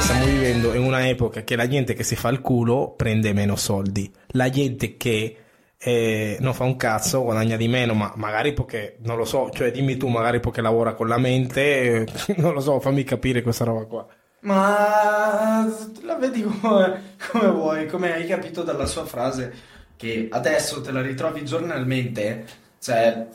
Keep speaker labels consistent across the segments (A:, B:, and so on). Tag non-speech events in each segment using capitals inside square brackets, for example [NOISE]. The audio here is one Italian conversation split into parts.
A: Stiamo vivendo in una epoca che la gente che si fa il culo prende meno soldi. La gente che eh, non fa un cazzo guadagna di meno, ma magari perché, non lo so, cioè dimmi tu, magari perché lavora con la mente, eh, [LAUGHS] non lo so, fammi capire questa roba qua.
B: Ma la vedi come, come vuoi, come hai capito dalla sua frase, che adesso te la ritrovi giornalmente, cioè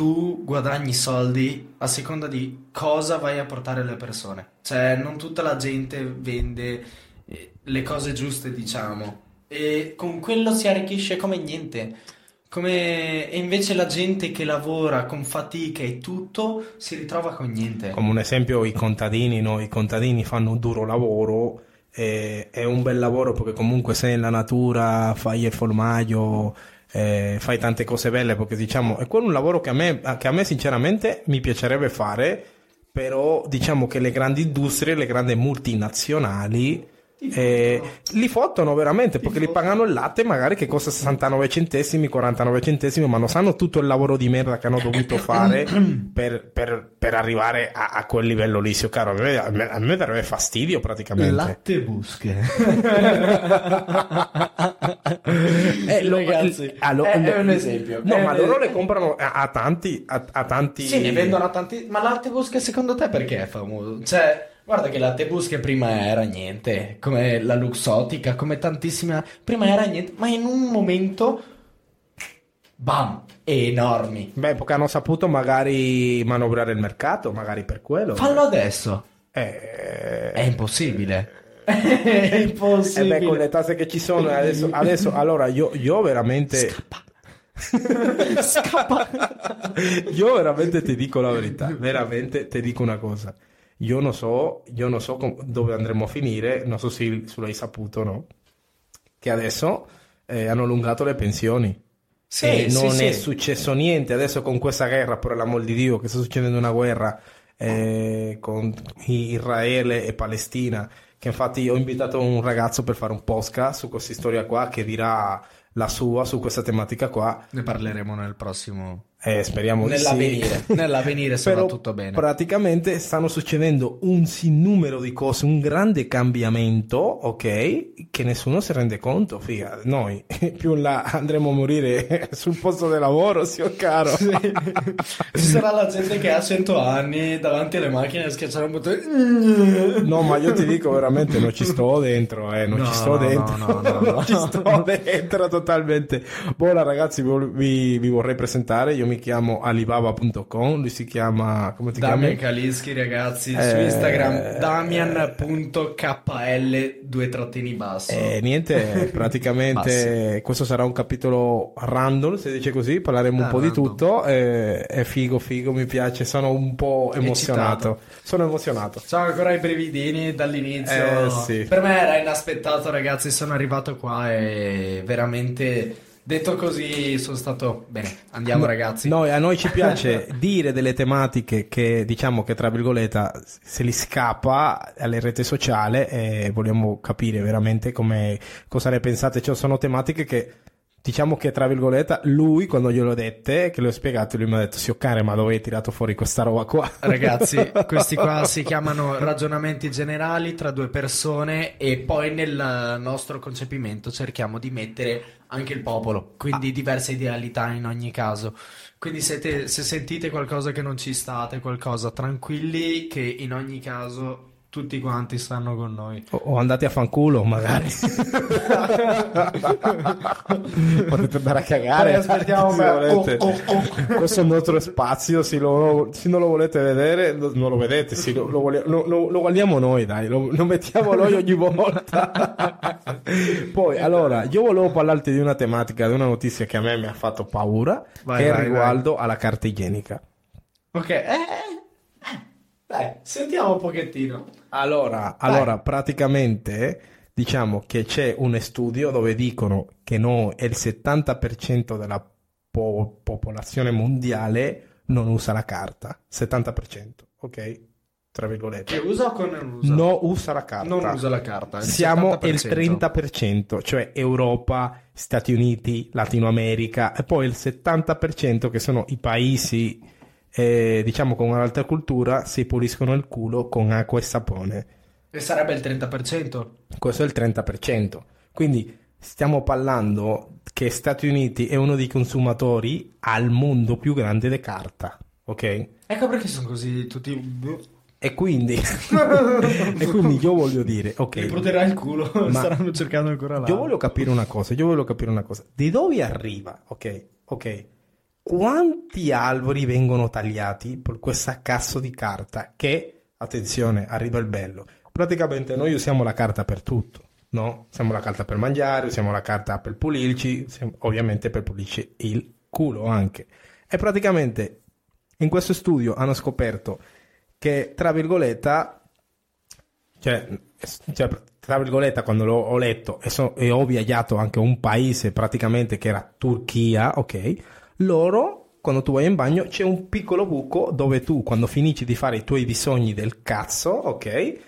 B: tu guadagni soldi a seconda di cosa vai a portare alle persone. Cioè non tutta la gente vende eh, le cose giuste, diciamo, e con quello si arricchisce come niente. Come... E invece la gente che lavora con fatica e tutto si ritrova con niente.
A: Come un esempio i contadini, no? I contadini fanno un duro lavoro, eh, è un bel lavoro perché comunque sei nella natura, fai il formaggio, eh, fai tante cose belle, perché diciamo, è quello un lavoro che a me, che a me sinceramente mi piacerebbe fare, però diciamo che le grandi industrie, le grandi multinazionali eh, li fottono veramente perché li pagano il latte magari che costa 69 centesimi 49 centesimi ma non sanno tutto il lavoro di merda che hanno dovuto fare [COUGHS] per, per- per arrivare a, a quel livello lì Sì, caro, a me, a me- a me darebbe fastidio praticamente
B: Latte busche. [LAUGHS]
A: Eh, lo-
B: Ragazzi,
A: il- ah, lo-
B: è, è un esempio.
A: no
B: È
A: ma loro le comprano a, a tanti a, a tanti
B: Sì, ne vendono a tanti. Ma latte busche secondo te perché è famoso? Cioè, guarda che latte busche prima era niente, come la Luxotica, come tantissime. Prima era niente, ma in un momento. Bam! Enormi.
A: beh perché hanno saputo magari manovrare il mercato magari per quello
B: Fallo adesso.
A: Eh,
B: È impossibile. [LAUGHS] È
A: Eh
B: impossibile.
A: beh, con le tasse che ci sono, [LAUGHS] adesso, adesso allora io, io veramente. [LAUGHS] io veramente ti dico la verità. Veramente ti dico una cosa. Io non so, io non so com- dove andremo a finire. Non so se, se l'hai saputo, no? Che adesso eh, hanno allungato le pensioni.
B: Sì,
A: E
B: sì,
A: non
B: sì.
A: è successo niente adesso con questa guerra, per l'amor di Dio, che sta succedendo una guerra eh, con Israele e Palestina. Che infatti ho invitato un ragazzo per fare un podcast su questa storia qua che dirà la sua su questa tematica qua.
B: Ne parleremo nel prossimo.
A: Eh, speriamo di sì.
B: Nell'avvenire. [LAUGHS]
A: Però
B: tutto bene.
A: praticamente stanno succedendo un sinnumero di cose, un grande cambiamento, ok? Che nessuno si rende conto, figa. Noi [LAUGHS] più in là andremo a morire [LAUGHS] sul posto di lavoro, zio caro.
B: Ci sarà la gente che ha 100 anni davanti alle macchine e schiaccerà un bottone.
A: No, ma io ti dico veramente, non ci sto dentro, eh, non
B: No,
A: ci sto
B: no,
A: dentro,
B: no, no, no,
A: non
B: no.
A: ci sto dentro totalmente. Buona ragazzi, vi, vi- vi vorrei presentare, io mi chiamo alibaba.com, lui si chiama, come ti
B: Damian
A: chiami?
B: Kalinsky, ragazzi, su
A: Eh,
B: Instagram damian.kl due trattini basso.
A: Eh, niente, [LAUGHS] praticamente questo sarà un capitolo random, si dice così, parleremo un
B: Ah,
A: po' di
B: random.
A: tutto, eh, è figo, figo, mi piace, sono un po' emozionato, sono emozionato.
B: C'ho ancora i brevidini dall'inizio.
A: Eh, sì.
B: Per me era inaspettato, ragazzi. Sono arrivato qua e veramente detto così sono stato bene. Andiamo, ragazzi.
A: Noi, a noi ci [LAUGHS] piace dire delle tematiche che diciamo che tra virgolette se li scappa alle reti sociali e vogliamo capire veramente come, cosa ne pensate. Cioè, sono tematiche che diciamo che tra virgolette lui quando glielo dette, che le ho spiegato, lui mi ha detto sì, ok, ma dove hai tirato fuori questa roba qua?
B: Ragazzi, [LAUGHS] questi qua si chiamano ragionamenti generali tra due persone e poi nel nostro concepimento cerchiamo di mettere anche il popolo, quindi diverse idealità in ogni caso. Quindi se, te- se sentite qualcosa che non ci state, qualcosa, tranquilli che in ogni caso tutti quanti stanno con noi.
A: O, o andate a fanculo magari. [LAUGHS] Potete andare a cagare.
B: Poi aspettiamo
A: se volete.
B: oh, oh, oh.
A: Questo è il nostro spazio. Se, lo- se non lo volete vedere, non lo vedete. sì, lo, lo lo- lo- guardiamo noi, dai. Lo, lo mettiamo noi ogni volta. [LAUGHS] Poi, allora, io volevo parlarti di una tematica, di una notizia che a me mi ha fatto paura,
B: Vai,
A: che è
B: vai,
A: riguardo alla carta igienica.
B: Ok, eh, dai, sentiamo un pochettino.
A: Allora, allora, praticamente diciamo che c'è un studio dove dicono che no, il 70% della po- popolazione mondiale non usa la carta. 70%, ok? Tra
B: Che
A: virgolette.
B: usa o che non usa?
A: Non usa la carta.
B: Non usa la carta. il
A: Siamo il
B: 70%.
A: 30%, cioè Europa, Stati Uniti, Latino America e poi il 70% che sono i paesi e diciamo con un'altra cultura si puliscono il culo con acqua e sapone.
B: E sarebbe il 30%.
A: Questo è il 30%. Quindi stiamo parlando che Stati Uniti è uno dei consumatori al mondo più grande di carta, ok?
B: Ecco perché sono così tutti...
A: E quindi, [LAUGHS] e quindi io voglio dire, ok,
B: Mi pruderà il culo,
A: Ma-
B: staranno cercando ancora là.
A: io voglio capire una cosa, io voglio capire una cosa. Di dove arriva, ok? Ok. Quanti alberi vengono tagliati per questa cazzo di carta che, attenzione, arriva il bello. Praticamente noi usiamo la carta per tutto, no? Usiamo la carta per mangiare, usiamo la carta per pulirci, ovviamente per pulirci il culo anche. E praticamente in questo studio hanno scoperto che, tra virgolette, cioè, cioè, tra virgolette, quando l'ho ho letto e, so- e ho viaggiato anche un paese praticamente che era Turchia, ok? Loro, quando tu vai in bagno, c'è un piccolo buco dove tu, quando finisci di fare i tuoi bisogni del cazzo, ok?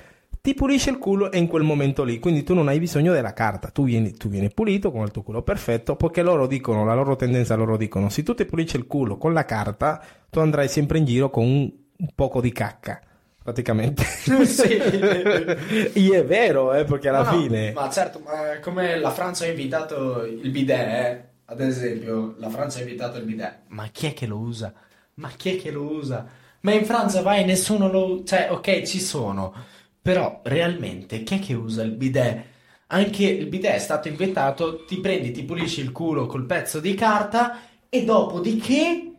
A: Ti pulisce il culo e in quel momento lì, quindi tu non hai bisogno della carta, tu vieni, tu vieni pulito con il tuo culo perfetto, perché loro dicono, la loro tendenza, loro dicono, se tu ti pulisci il culo con la carta, tu andrai sempre in giro con un, un poco di cacca, praticamente. [LAUGHS] [LAUGHS]
B: Sì.
A: È vero, eh, perché alla
B: No, no,
A: fine...
B: Ma certo, ma come la Francia ha invitato il bidet, eh, ad esempio, la Francia ha invitato il bidet. Ma chi è che lo usa? Ma chi è che lo usa? Ma in Francia vai, nessuno lo... Cioè, ok, ci sono. Però, realmente, chi è che usa il bidet? Anche il bidet è stato inventato, ti prendi, ti pulisci il culo col pezzo di carta e dopodiché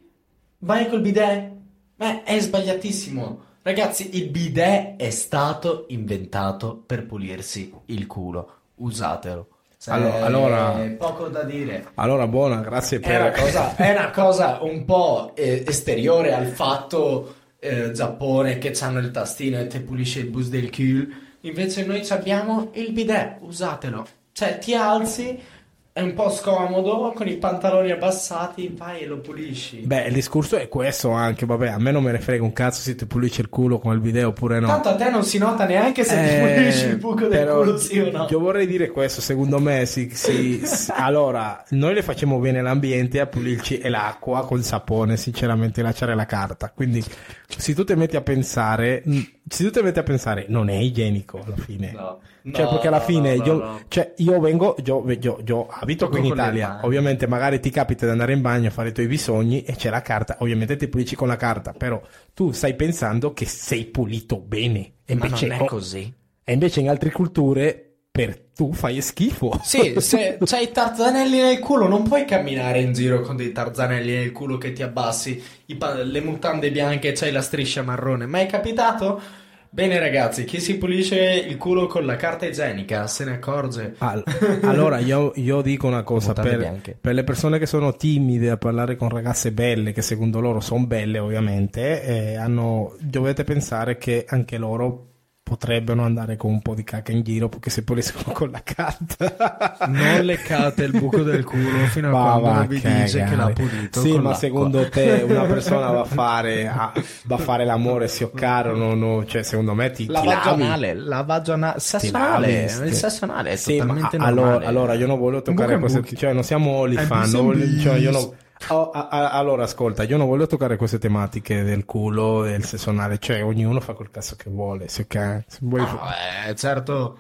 B: vai col bidet. Ma è sbagliatissimo. Ragazzi, il bidet è stato inventato per pulirsi il culo. Usatelo.
A: Allora- allora-
B: poco da dire.
A: Allora, buona, grazie
B: È una
A: per...
B: cosa, è una cosa un po' eh, esteriore al fatto eh, Giappone che hanno il tastino e te pulisce il bus del culo. Invece noi abbiamo il bidet, usatelo. Cioè ti alzi, è un po' scomodo, con i pantaloni abbassati, vai e lo pulisci.
A: Beh, il discorso è questo anche, vabbè, a me non me ne frega un cazzo se ti pulisci il culo con il video oppure no.
B: Tanto a te non si nota neanche se ti
A: Eh,
B: pulisci il buco del culo, sì o no.
A: Io vorrei dire questo, secondo me, si, si- [LAUGHS] si- allora, noi le facciamo bene l'ambiente a pulirci e l'acqua col sapone, sinceramente, lasciare la carta. Quindi, se tu ti metti a pensare, se tu ti metti a pensare, non è igienico alla fine.
B: No.
A: Cioè,
B: No,
A: perché alla
B: no,
A: fine
B: no,
A: io,
B: no, no.
A: cioè, io vengo, io, io- io abito qui in Italia. Ovviamente, magari ti capita di andare in bagno a fare i tuoi bisogni e c'è la carta. Ovviamente ti pulisci con la carta, però tu stai pensando che sei pulito bene. E
B: Ma
A: invece,
B: non è così.
A: e invece in altre culture, per tu fai schifo.
B: Sì, se c'hai i tarzanelli nel culo, non puoi camminare in giro con dei tarzanelli nel culo che ti abbassi, i pa- le mutande bianche e c'hai la striscia marrone. Mai capitato? Bene ragazzi, chi si pulisce il culo con la carta igienica se ne accorge.
A: Al- allora, io, io dico una cosa: per, per le persone che sono timide a parlare con ragazze belle, che secondo loro sono belle, ovviamente, eh, hanno- dovete pensare che anche loro potrebbero andare con un po' di cacca in giro perché si puliscono con la carta.
B: Non leccate il buco del culo fino a
A: Ma
B: quando
A: va
B: non vi dice che
A: cagare.
B: l'ha pulito.
A: Sì,
B: con
A: ma
B: l'acqua.
A: secondo te una persona va a [LAUGHS] fare, a- va a fare l'amore sioccare o no, no? Cioè, secondo me ti, ti
B: Lavaggio
A: lavi.
B: anale, lavaggio anale, sesso
A: Ti
B: anale,
A: lavi,
B: il anale è
A: Sì, ma
B: totalmente
A: a- allora,
B: normale.
A: allora io non voglio toccare
B: buchi.
A: cioè non siamo
B: È
A: fan, cioè, io
B: bis.
A: Oh, a- a- allora ascolta, io non voglio toccare queste tematiche del culo, del sesso anale, cioè ognuno fa quel cazzo che vuole, se, ok? Se vuoi-
B: No, eh, certo.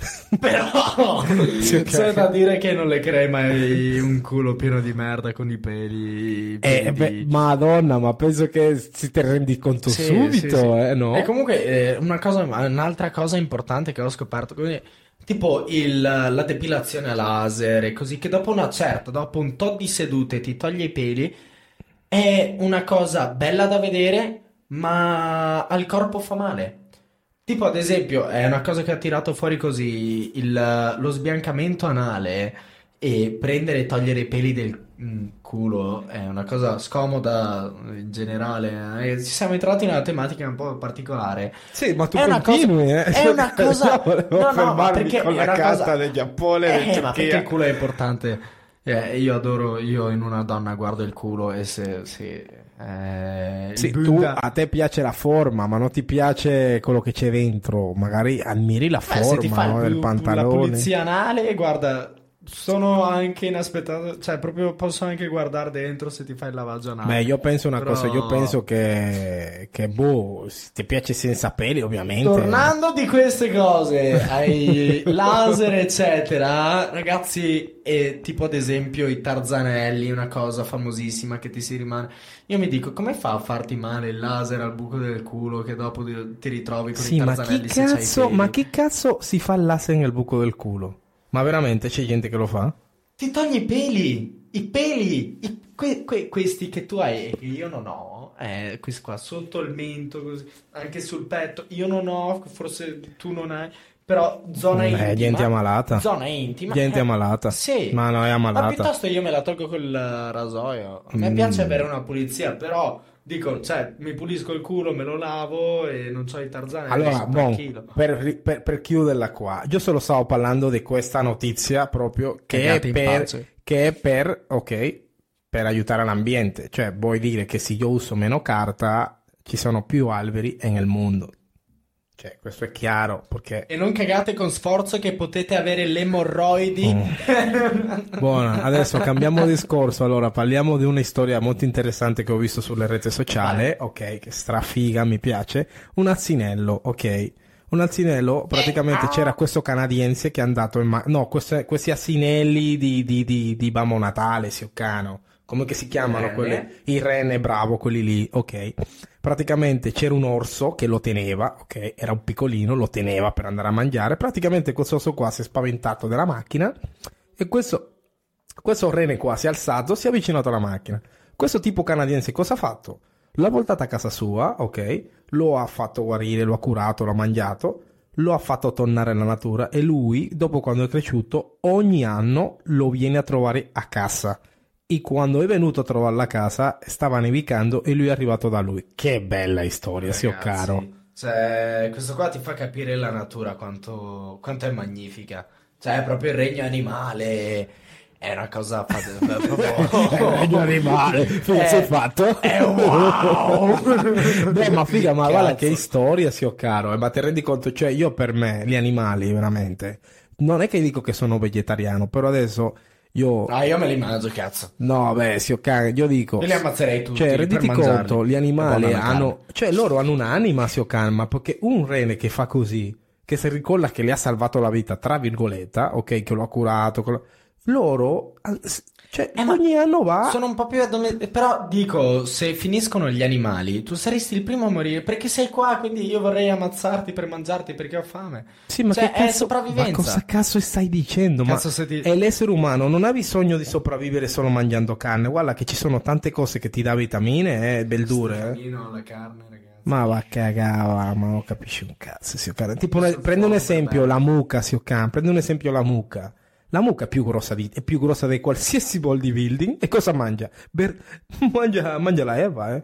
B: [LAUGHS] Però c'è da dire che non le crei mai un culo pieno di merda con i peli.
A: Eh, beh, madonna, ma penso che si te rendi conto
B: Sì,
A: subito,
B: sì, sì.
A: eh, no?
B: E comunque eh, una cosa, un'altra cosa importante che ho scoperto, quindi, tipo il- la depilazione a laser e così, che dopo una certa, dopo un tot di sedute ti toglie i peli, è una cosa bella da vedere, ma al corpo fa male. Tipo, ad esempio, è una cosa che ha tirato fuori così il- lo sbiancamento anale e prendere e togliere i peli del mm, culo è una cosa scomoda in generale. eh. Ci siamo entrati in una tematica un po' particolare.
A: Sì, ma tu
B: È una
A: continui,
B: cosa-
A: eh.
B: è una [LAUGHS] cosa-
A: Io volevo
B: no, no, ma perché
A: con la
B: una
A: carta
B: cosa-
A: del Giappone, del
B: Eh, ma perché il culo è importante. Eh, io adoro, io in una donna guardo il culo e se, se eh,
A: Sì, tu, a te piace la forma, ma non ti piace quello che c'è dentro. Magari ammiri la
B: Beh,
A: forma no,
B: il-
A: del
B: la
A: pantalone.
B: pulizia anale, guarda, sono anche inaspettato, cioè proprio posso anche guardare dentro se ti fai il lavaggio anale.
A: Beh, io penso una
B: Però-
A: cosa, io penso che, che boh, ti piace senza peli, ovviamente.
B: Tornando di queste cose [LAUGHS] ai laser, eccetera, ragazzi, e tipo ad esempio i tarzanelli, una cosa famosissima che ti si rimane. Io mi dico, come fa a farti male il laser al buco del culo che dopo ti ritrovi con
A: Sì,
B: i
A: ma chi
B: tarzanelli se c'hai i
A: cazzo, ma chi cazzo si fa il laser nel buco del culo? Ma veramente c'è gente che lo fa?
B: Ti togli i peli, i peli, i- que- que- questi che tu hai e che io non ho, eh, questi qua sotto il mento, così, anche sul petto, io non ho, forse tu non hai, però zona
A: Eh,
B: intima.
A: gente ammalata.
B: Zona intima.
A: Gente
B: eh,
A: ammalata.
B: Sì.
A: Ma no, è
B: Ma
A: ammalata.
B: piuttosto io me la tolgo col rasoio. A me
A: Mm.
B: piace avere una pulizia, però dico, cioè, mi pulisco il culo, me lo lavo e non c'ho i tarzanelli,
A: Allora, bon, per, per, per chiuderla qua, io solo stavo parlando di questa notizia proprio che è, per, che è per, ok, per aiutare l'ambiente. Cioè, vuoi dire che se io uso meno carta, ci sono più alberi nel mondo. Cioè, questo è chiaro, perché...
B: E non cagate con sforzo che potete avere le emorroidi.
A: Mm. [LAUGHS] Buona, adesso cambiamo discorso. Allora, parliamo di una storia molto interessante che ho visto sulle reti sociali. Ok, che strafiga, mi piace. Un asinello, ok. Un asinello, praticamente c'era questo canadiense che è andato in ma- No, queste- questi asinelli di, di, di, di Babbo Natale, Sioccano. Come che si chiamano
B: Rene?
A: quelli? Il rene, bravo, quelli lì, ok. Praticamente c'era un orso che lo teneva, ok, era un piccolino, lo teneva per andare a mangiare. Praticamente questo orso qua si è spaventato della macchina e questo, questo rene qua si è alzato, si è avvicinato alla macchina. Questo tipo canadiense cosa ha fatto? L'ha portato a casa sua, ok, lo ha fatto guarire, lo ha curato, l'ha mangiato, lo ha fatto tornare alla natura e lui, dopo quando è cresciuto, ogni anno lo viene a trovare a casa. E quando è venuto a trovarla a casa, stava nevicando e lui è arrivato da lui. Che bella storia, zio
B: Ragazzi,
A: caro.
B: Cioè, questo qua ti fa capire la natura quanto, quanto è magnifica. Cioè, è proprio il regno animale. È una cosa [LAUGHS] proprio...
A: regno animale, figa,
B: Eh,
A: sei fatto?
B: È wow! [LAUGHS]
A: Beh, ma figa, ma guarda che storia, zio caro. eh, Ma ti rendi conto? Cioè, io per me, gli animali, veramente, non è che dico che sono vegetariano, però adesso io...
B: Ah, io me li mangio, cazzo.
A: No, beh, zio caro, io dico...
B: Io li ammazzerei tutti
A: Cioè, renditi conto, gli
B: È
A: animali hanno... Cioè, loro hanno un'anima, zio calma, perché un rene che fa così, che si ricolla che le ha salvato la vita, tra virgolette, ok, che lo ha curato, che lo- loro... Cioè,
B: Eh, ma
A: ogni anno va...
B: Sono un po' più adome- Però dico, se finiscono gli animali, tu saresti il primo a morire perché sei qua, quindi io vorrei ammazzarti per mangiarti perché ho fame.
A: Sì, ma
B: Cioè,
A: che
B: è
A: cazzo...
B: sopravvivenza.
A: Ma cosa cazzo stai dicendo? Ma
B: Cazzo se ti-
A: è l'essere umano, non ha bisogno di sopravvivere solo mangiando carne. Guarda che ci sono tante cose che ti dà vitamine e verdure, eh.
B: Io la carne, ragazzi.
A: Ma va a cagare, ma non capisci un cazzo. Tipo, una- prendi un esempio, la mucca, zio Can. Prendi un esempio, la mucca. La mucca è più grossa di, è più grossa di qualsiasi bodybuilding. E cosa mangia? Ber- [LAUGHS] mangia, mangia la erba, eh.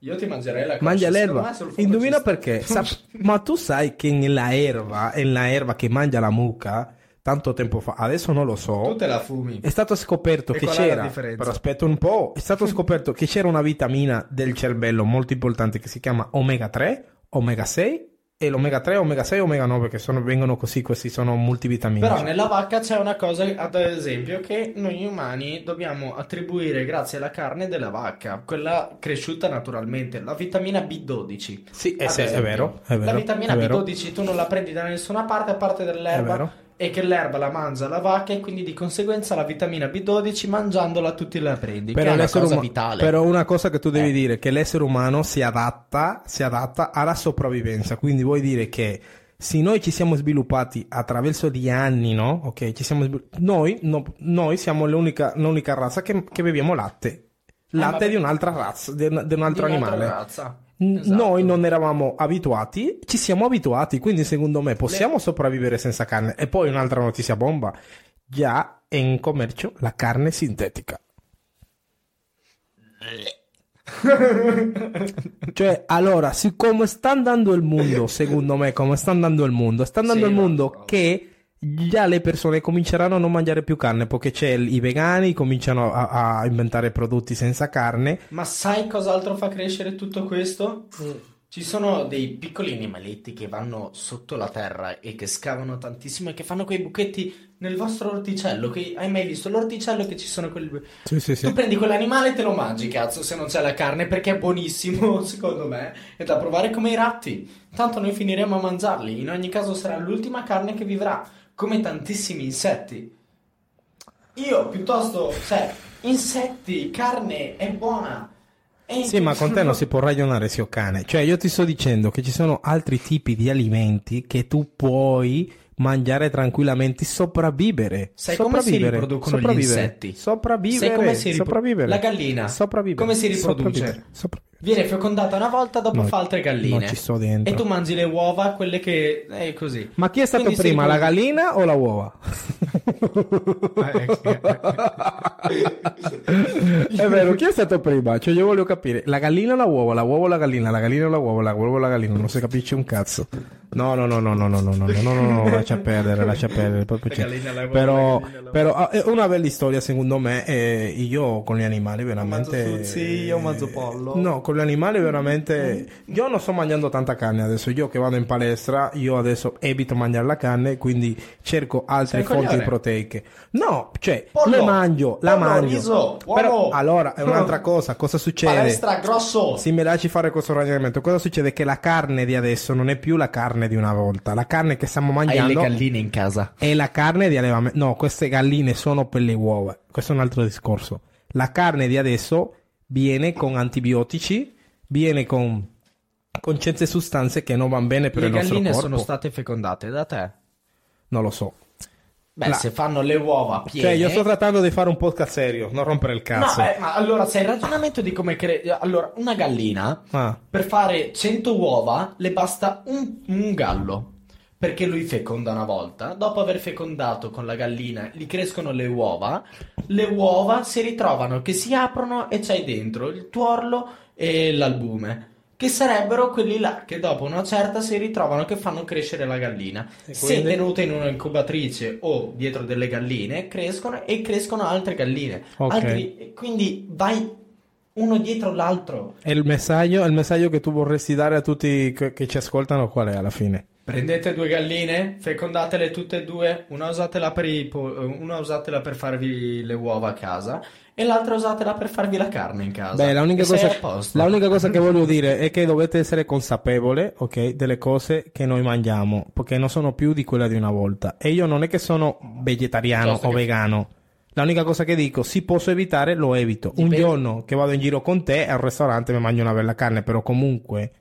B: Io ti mangerei la coscia.
A: Mangia l'erba. Indovina perché? Sa- [LAUGHS] ma tu sai che nella erba, nella erba che mangia la mucca, tanto tempo fa, adesso non lo so.
B: Tu te la fumi.
A: È stato scoperto
B: E
A: che c'era, però aspetta un po', è stato [LAUGHS] scoperto che c'era una vitamina del cervello molto importante che si chiama omega 3, omega 6 e l'omega 3, omega 6 e omega 9 che sono, vengono così, questi sono multivitaminici.
B: Però nella vacca c'è una cosa, ad esempio, che noi umani dobbiamo attribuire grazie alla carne della vacca, quella cresciuta naturalmente, la vitamina B12.
A: Sì, è,
B: Ad
A: sì, è
B: esempio.
A: vero, è vero.
B: La vitamina
A: è vero,
B: B12 tu non la prendi da nessuna parte a parte
A: è
B: dall'erba
A: vero.
B: E che l'erba la mangia la vacca e quindi di conseguenza la vitamina B12 mangiandola tutti la prendi, è una cosa
A: uma-
B: vitale.
A: però una cosa che tu devi
B: Eh.
A: dire è che l'essere umano si adatta, si adatta alla sopravvivenza, quindi vuoi dire che se noi ci siamo sviluppati attraverso gli anni, no? Ok, ci siamo svil- noi, no- noi siamo l'unica, l'unica razza che, che beviamo latte. Latte
B: ma-
A: di un'altra razza, di, un- di un altro
B: Di
A: animale.
B: razza. Esatto.
A: Noi non eravamo abituati, ci siamo abituati, quindi secondo me possiamo sopravvivere senza carne. E poi un'altra notizia bomba, già è in commercio la carne sintetica. Cioè, allora, siccome sta andando il mondo, [LAUGHS] secondo me, come sta andando il mondo, sta andando
B: Sì,
A: il
B: no,
A: mondo
B: no.
A: che già le persone cominceranno a non mangiare più carne, perché c'è i vegani cominciano a, a inventare prodotti senza carne.
B: Ma sai cos'altro fa crescere tutto questo? Ci sono dei piccoli animaletti che vanno sotto la terra e che scavano tantissimo e che fanno quei buchetti nel vostro orticello. Che, hai mai visto l'orticello che ci sono quelli...
A: Sì, sì, sì.
B: Tu prendi quell'animale e te lo mangi, cazzo, se non c'è la carne, perché è buonissimo, [LAUGHS] secondo me. È da provare come i ratti. Tanto noi finiremo a mangiarli. In ogni caso sarà l'ultima carne che vivrà, come tantissimi insetti. Io piuttosto, cioè, insetti, carne è buona. È
A: Sì, ma con te non si può ragionare, zio cane. Cioè, io ti sto dicendo che ci sono altri tipi di alimenti che tu puoi mangiare tranquillamente, sopravvivere.
B: Sai come si
A: Sopravvivere,
B: riproducono gli
A: sopravvivere,
B: insetti?
A: Sopravvivere,
B: Sai come si ripro-
A: sopravvivere.
B: La gallina.
A: Sopravvivere.
B: Come si riproduce?
A: Sopravvivere, sopravvivere.
B: Viene fecondata una volta, dopo
A: No,
B: fa altre galline.
A: non ci sto dentro.
B: E tu mangi le uova, quelle che... è così.
A: Ma chi è stato
B: Quindi
A: prima, la gallina o la uova? è vero, chi è stato prima? Cioè, io voglio capire, la gallina o la uova? La uova o la gallina? La gallina o la uova? La uova o la gallina? Non si capisce un cazzo. No, no, no, no, no, no, no, no, no, no, no, lascia perdere, lascia perdere. Proprio
B: La
A: c'è.
B: gallina, la uova,
A: Però,
B: la gallina, la
A: però ah, è una bella storia, secondo me. E io con gli animali veramente.
B: mangio tuzzi, io mangio pollo.
A: No, con gli animali veramente. Io non sto mangiando tanta carne adesso. Io che vado in palestra, io adesso evito mangiare la carne, quindi cerco altre
B: Sei
A: fonti
B: coglione.
A: proteiche. No, cioè,
B: Pollo,
A: le mangio, la
B: pollo,
A: mangio.
B: riso,
A: Però allora è un'altra [LAUGHS] cosa. Cosa succede?
B: Palestra grosso.
A: Se mi lasci fare questo ragionamento, cosa succede? Che la carne di adesso non è più la carne di una volta. La carne che stiamo
B: Hai le
A: mangiando
B: galline in casa.
A: è la carne di allevamento. No, queste galline sono per le uova. Questo è un altro discorso. La carne di adesso viene con antibiotici, viene con, con certe sostanze che non vanno bene per
B: Le
A: il nostro
B: galline
A: corpo.
B: sono state fecondate da te.
A: Non lo so.
B: Beh,
A: La-
B: se fanno le uova piene...
A: Cioè, io sto trattando di fare un podcast serio, non rompere il
B: No,
A: cazzo.
B: eh, ma allora, se il ragionamento di come cre... Allora, una gallina,
A: Ah.
B: per fare 100 uova, le basta un, un gallo. Perché lui feconda una volta, dopo aver fecondato con la gallina, gli crescono le uova, le uova si ritrovano che si aprono e c'hai dentro il tuorlo e l'albume. Che sarebbero quelli là che dopo una certa si ritrovano che fanno crescere la gallina. Se tenute in un'incubatrice o dietro delle galline, crescono e crescono altre galline.
A: Ok.
B: Altri- quindi vai uno dietro l'altro.
A: E il messaggio, il messaggio che tu vorresti dare a tutti che ci ascoltano qual è alla fine?
B: Prendete due galline, fecondatele tutte e due, una usatela per, i una usatela per farvi le uova a casa e l'altra usatela per farvi la carne in casa.
A: Beh, la unica,
B: sei
A: cosa,
B: a posto.
A: la unica cosa che voglio dire è che dovete essere consapevoli, ok, delle cose che noi mangiamo, perché non sono più di quella di una volta. E io non è che sono vegetariano
B: Giusto
A: o
B: che-
A: vegano. La unica cosa che dico, se posso evitare, lo evito. Un
B: Dipende.
A: giorno che vado in giro con te al ristorante mi mangio una bella carne, però comunque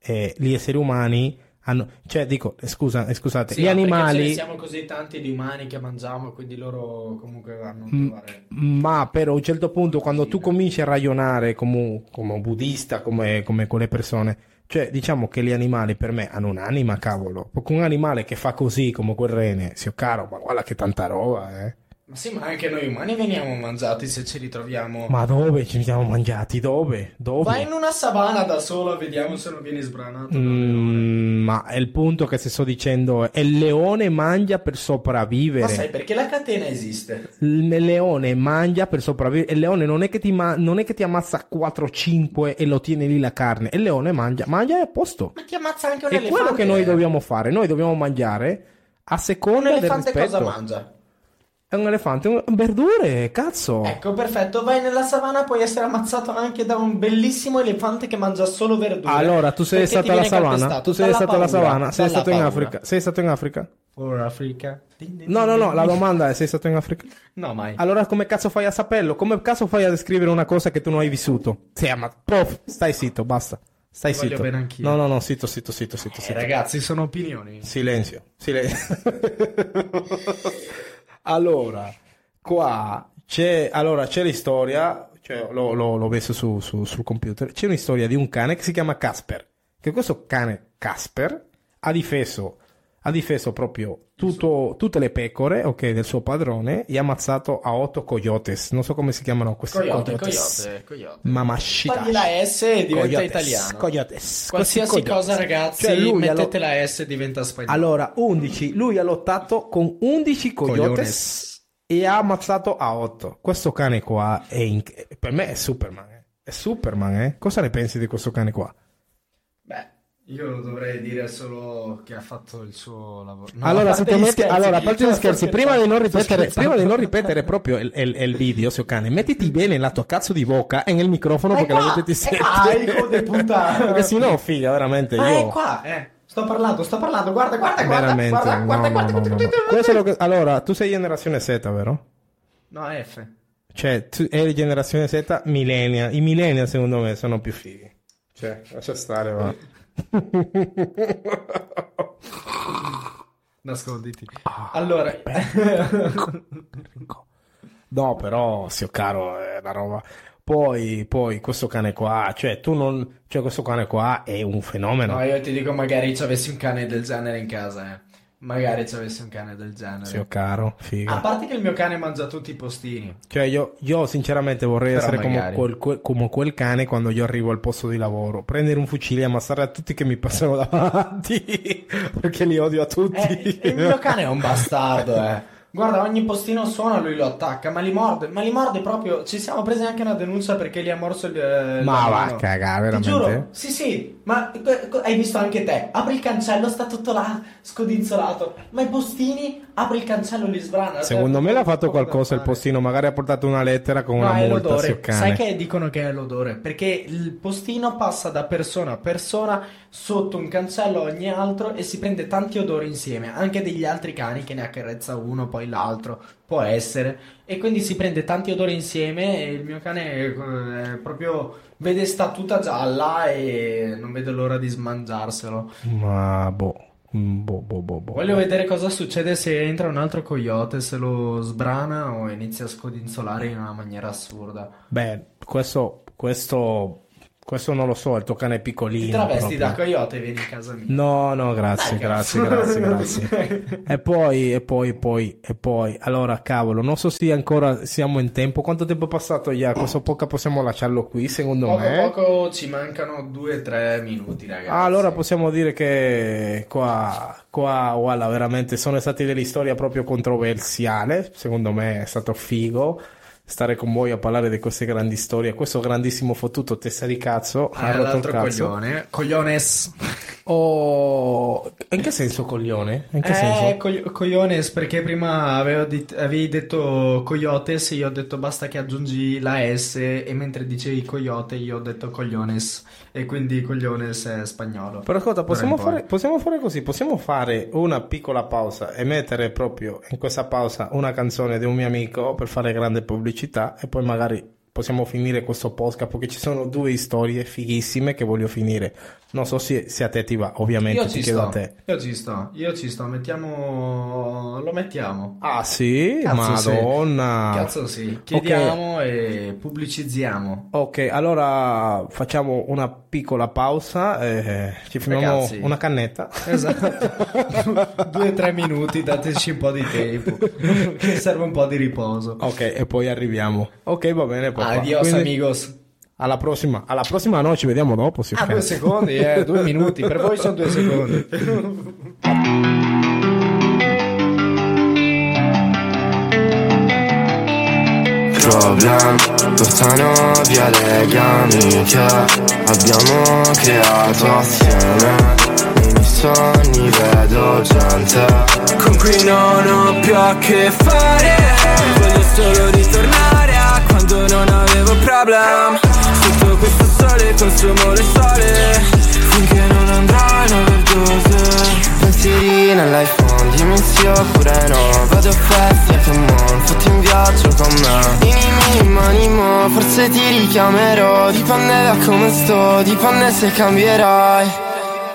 A: eh, gli esseri umani hanno... Cioè, dico, eh, scusa, eh, scusate,
B: Sì,
A: gli animali...
B: siamo così tanti di umani che mangiamo, quindi loro comunque vanno a
A: Mm,
B: trovare.
A: Ma però a un certo punto, quando tu cominci a ragionare come, come buddista, come, come quelle persone, cioè diciamo che gli animali per me hanno un'anima, cavolo. Un animale che fa così come quel rene, zio caro, ma guarda che tanta roba, eh.
B: Ma sì, ma anche noi umani veniamo mangiati se ci ritroviamo.
A: Ma dove ci siamo mangiati? Dove? Dove?
B: Vai in una savana da solo, vediamo se non vieni sbranato. un.
A: Mm, ma è il punto che ti sto dicendo è il leone mangia per
B: Ma
A: sopravvivere.
B: sai perché la catena esiste?
A: Il leone mangia per sopravvivere. Il leone non è che ti, ma- non è che ti ammazza 4-5 e lo tiene lì la carne. Il leone mangia, mangia e è a posto.
B: Ma ti ammazza anche un
A: È
B: elefante.
A: quello che noi dobbiamo fare. Noi dobbiamo mangiare a
B: Un
A: seconda del
B: elefante cosa
A: rispetto.
B: mangia?
A: È un elefante, un... verdure, cazzo.
B: Ecco, perfetto. Vai nella savana, puoi essere ammazzato anche da un bellissimo elefante che mangia solo verdure.
A: Allora, tu sei stato
B: ti
A: alla savana? Tu sei stato alla savana? Sei stato in. Africa? Sei stato in Africa?
B: For Africa.
A: No, no, no, la domanda è sei stato in Africa?
B: No, mai.
A: Allora come cazzo fai a saperlo? Come cazzo fai a descrivere una cosa che tu non hai vissuto? Sì, ma prof, stai zitto, basta. Stai
B: Ti voglio
A: zitto.
B: bene anch'io.
A: No, no, no, zitto, zitto, zitto, zitto,
B: Eh,
A: zitto.
B: ragazzi, sono opinioni.
A: Silenzio, silenzio. [LAUGHS] allora, qua c'è, allora, c'è l'istoria, cioè, l'ho, l'ho- l'ho messo su, su- sul computer, c'è una storia di un cane che si chiama Casper, che questo cane Casper ha difeso, ha difeso proprio tutto- tutte le pecore, ok, del suo padrone e ha ammazzato a otto coyotes, non so come si chiamano questi
B: Coyote,
A: coyotes.
B: coyote, coyote. Togli la S e diventa
A: Coyotes,
B: italiano.
A: coyotes,
B: Qualsiasi
A: coyotes.
B: cosa, ragazzi,
A: Cioè, lui ha lo-
B: mettete la S e diventa spagnolo.
A: allora, 11. Lui ha lottato con 11 coyotes
B: Cogliones.
A: e ha ammazzato a 8. Questo cane qua è inc- per me è Superman. eh. È Superman, eh? Cosa ne pensi di questo cane qua?
B: Io dovrei dire solo che ha fatto il suo lavoro. No,
A: allora, metti,
B: scherzi,
A: allora, a parte gli scherzi, prima di, non ripetere, prima di non ripetere proprio il, il- il video, se cane, mettiti bene la tua cazzo di bocca e nel microfono
B: È
A: perché la
B: qua,
A: gente ti sente. [LAUGHS]
B: de puta.
A: perché sennò, figa, veramente
B: Ah,
A: io.
B: è qua, eh. Sto parlando, sto parlando, guarda, guarda, guarda,
A: Veramente,
B: guarda,
A: no,
B: guarda,
A: no,
B: guarda,
A: no,
B: guarda, guarda,
A: Questo è lo che- allora, tu sei generazione Z, vero?
B: No, F.
A: Cioè, tu eri generazione Z, millennial. I millennial, secondo me, sono più fighi. Cioè, lascia stare, va. [LAUGHS]
B: Nasconditi.
A: Ah,
B: Allora, [LAUGHS]
A: No, però, zio caro, è una roba. Poi, poi, questo cane qua, cioè, tu non... Cioè, questo cane qua è un fenomeno.
B: no, io ti dico, magari ci avessi un cane del genere in casa, eh. Magari ci avessi un cane del genere.
A: Zio caro, figa.
B: A parte che il mio cane mangia tutti i postini.
A: Cioè, io, io sinceramente vorrei
B: Però
A: essere come quel- come quel cane quando io arrivo al posto di lavoro. Prendere un fucile e ammazzare a tutti che mi passano [LAUGHS] davanti. Perché li odio a tutti.
B: Eh, il mio cane è un bastardo, eh. Guarda, ogni postino suona, lui lo attacca, ma li morde, ma li morde proprio. Ci siamo presi anche una denuncia perché gli ha morso il. il
A: Ma va a cagare,
B: Ti
A: veramente?
B: giuro, sì, sì, ma hai visto anche te? Apri il cancello, sta tutto là, scodinzolato. Ma i postini, apri il cancello, li sbrana.
A: Secondo me l'ha fatto qualcosa il postino. Magari ha portato una lettera con
B: No,
A: una multa.
B: Sai che dicono che è l'odore? Perché il postino passa da persona a persona sotto un cancello a ogni altro e si prende tanti odori insieme, anche degli altri cani che ne accarezza uno, poi l'altro, può essere. E quindi si prende tanti odori insieme e il mio cane è, è proprio vede sta tuta gialla e non vede l'ora di smangiarselo.
A: Ma boh. Boh, boh, boh.
B: Voglio vedere cosa succede se entra un altro coyote, se lo sbrana o inizia a scodinzolare in una maniera assurda.
A: Beh, questo, questo, questo non lo so. Il tuo cane è piccolino.
B: Ti travesti
A: proprio.
B: da coyote e vieni in casa mia.
A: No, no, grazie,
B: Dai,
A: grazie,
B: cazzo.
A: grazie, grazie. [LAUGHS] E poi, e poi, poi, e poi, allora, cavolo, non so se ancora siamo in tempo. Quanto tempo è passato, Jacopo? So poca possiamo lasciarlo qui, secondo
B: Poco
A: me.
B: poco ci mancano 2-3 minuti, ragazzi.
A: Allora possiamo dire che qua, qua, guarda, veramente sono state delle storie proprio controversiali. Secondo me è stato figo stare con voi a parlare di queste grandi storie. Questo grandissimo fottuto testa di cazzo ha
B: Ah,
A: rotto il
B: l'altro
A: cazzo.
B: coglione. Cogliones.
A: Oh, in che senso coglione? In che
B: Eh,
A: senso?
B: cogli- cogliones, perché prima avevo dit- avevi detto coyotes, io ho detto basta che aggiungi la S, e mentre dicevi coyote io ho detto cogliones, e quindi cogliones è spagnolo.
A: Però ascolta, possiamo fare, possiamo fare così, possiamo fare una piccola pausa e mettere proprio in questa pausa una canzone di un mio amico per fare grande pubblicità e poi magari possiamo finire questo podcast perché ci sono due storie fighissime che voglio finire. Non so se, se a te ti va, ovviamente
B: Io
A: ti
B: ci
A: chiedo
B: sto,
A: a te.
B: io ci sto, io ci sto, mettiamo... lo mettiamo.
A: Ah sì?
B: Cazzo sì.
A: Madonna.
B: Cazzo sì, chiediamo e pubblicizziamo.
A: Ok, allora facciamo una piccola pausa e ci
B: Ragazzi.
A: una cannetta.
B: Esatto, [LAUGHS] due o tre minuti, dateci un po' di tempo, che [LAUGHS] serve un po' di riposo.
A: Ok, e poi arriviamo. Ok, va bene. Papà.
B: Adios
A: Quindi-
B: amigos.
A: Alla prossima, alla prossima no, ci vediamo dopo. Si
B: Ah, due secondi, eh, due minuti, per voi sono due secondi.
C: Problem portano via legami che abbiamo creato assieme Nei miei sogni vedo gente con cui non ho più a che fare Voglio solo ritornare problem. Sotto questo sole consumo le sole. Finché non andrò in overdose Pensieri nell'iPhone, dimmi sì oppure no. Vado a feste che mon, fatti un viaggio con me. Mini mini manimo, forse ti richiamerò. Dipende da come sto, dipende se cambierai.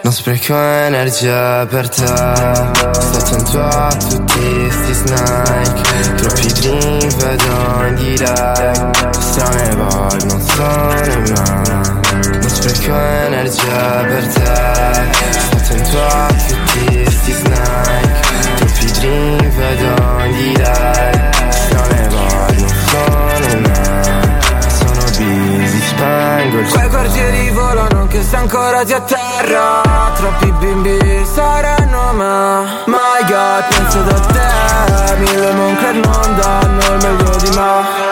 C: Non spreco energia per te. Sto attento a tutti snake Troppi drink vedo in direct Strane vibe non sono me Non spreco energia per te. Sto attento a tutti sti snake Troppi drink vedo in direct il Quei quartieri volano che sei ancora ti a terra Troppi bimbi saranno me My God, penso da te. Mille monker non danno il meglio di me.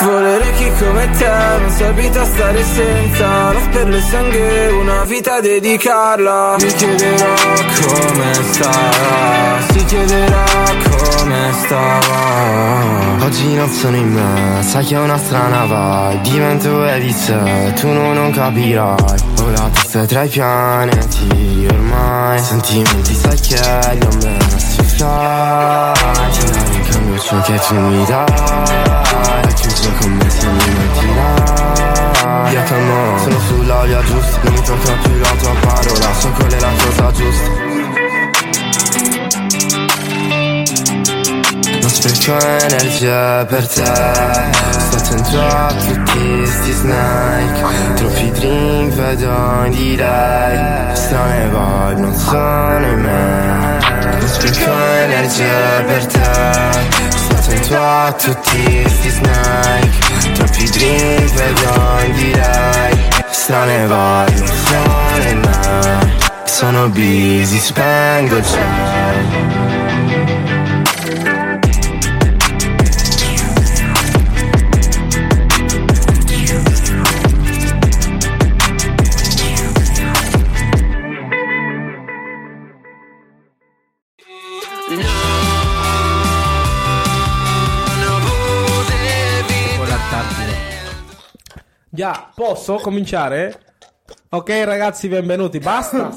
C: Volere chi come te non si abita a stare senza La sperla e sangue, una vita a dedicarla. Mi chiederò come stava Si chiederà come stava Oggi non sono in me, sai che è una strana vibe. Divento Edis, tu non, non capirai. Ho la testa tra i pianeti ormai Sentimenti sai che ho messi fly Ti dare in cambio ciò che tu mi dai Chiuso con me se mi mentirai Via camo, sono sulla via giusta Non mi tocca più la tua parola. So qual è la cosa giusta. Non spreco energia per te. Sto attento a tutti sti snake. Troppi drink vedo in delay Strane vibe non sono in me. Non spreco energia per te A tutti sti snake. Troppi drink vedo in delay Strane sono in me Sono busy, spengo già
A: Già, posso cominciare? Ok ragazzi, benvenuti. Basta,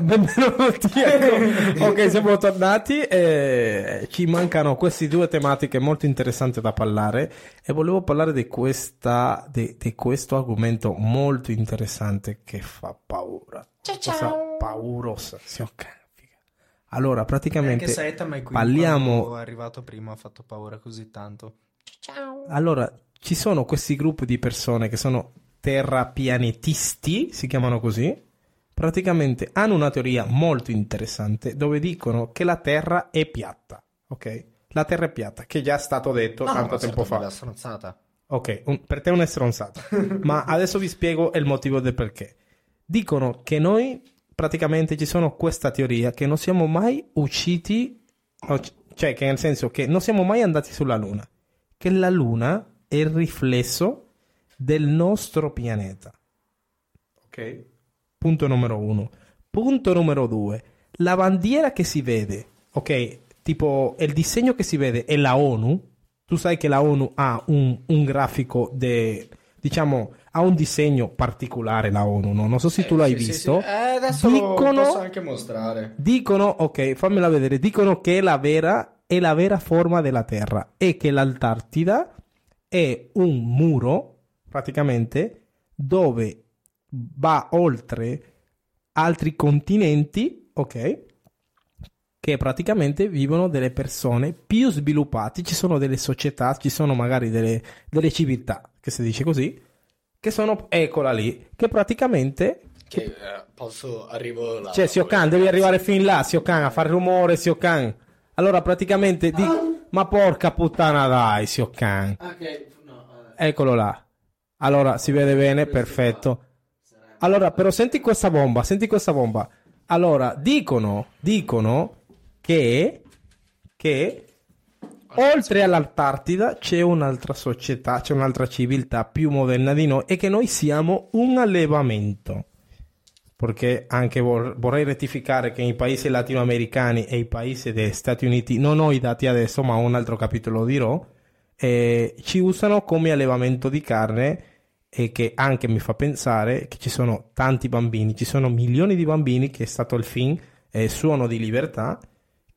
A: benvenuti. Ecco. [LAUGHS] Ok, siamo tornati. e ci mancano queste due tematiche molto interessanti da parlare e volevo parlare di, questa, di, di questo argomento molto interessante che fa paura. Cosa paurosa, Sioccan. figa. Allora, praticamente
B: Anche Saetta mai qui
A: parliamo
B: quando è arrivato prima ha fatto paura così tanto.
A: Allora, ci sono questi gruppi di persone che sono terrapianetisti, si chiamano così. Praticamente hanno una teoria molto interessante dove dicono che la Terra è piatta, ok? La Terra è piatta, che è già stato detto tanto tempo fa.
B: La stronzata.
A: Ok, un- per te è una stronzata. [LAUGHS] Ma adesso vi spiego il motivo del perché. Dicono che noi praticamente ci sono questa teoria che non siamo mai usciti, cioè che nel senso che non siamo mai andati sulla Luna, che la Luna è il riflesso del nostro pianeta. Ok? Punto numero uno. Punto numero due. La bandiera che si vede, ok? Tipo il disegno che si vede è la ONU. Tu sai che la ONU ha un, un grafico de, diciamo, ha un disegno particolare la ONU, no? Non so se tu l'hai visto.
B: Eh, adesso
A: Dicono-
B: lo posso anche mostrare.
A: Dicono, ok, fammela vedere, dicono che è la vera, è la vera forma della Terra e che l'Antartida è un muro, praticamente, dove va oltre altri continenti, ok? Che praticamente vivono delle persone più sviluppate, ci sono delle società, ci sono magari delle, delle civiltà, che si dice così, che sono, eccola lì, che praticamente
B: Che, eh, posso, arrivo là.
A: cioè, Siocan, devi arrivare fin là, Siocan, a fare rumore, Siocan. Allora, praticamente, di... ma porca puttana dai, Siocan.
B: Ok, no, eh,
A: Eccolo là. Allora, si vede bene, perfetto. Allora, però senti questa bomba, senti questa bomba. Allora, dicono, dicono che, che oltre all'Antartida c'è un'altra società, c'è un'altra civiltà più moderna di noi e che noi siamo un allevamento. Perché anche vor- vorrei rettificare che i paesi latinoamericani e i paesi degli Stati Uniti, non ho i dati adesso, ma un altro capitolo lo dirò, eh, ci usano come allevamento di carne e che anche mi fa pensare che ci sono tanti bambini, ci sono milioni di bambini che è stato il film eh, Suono di libertà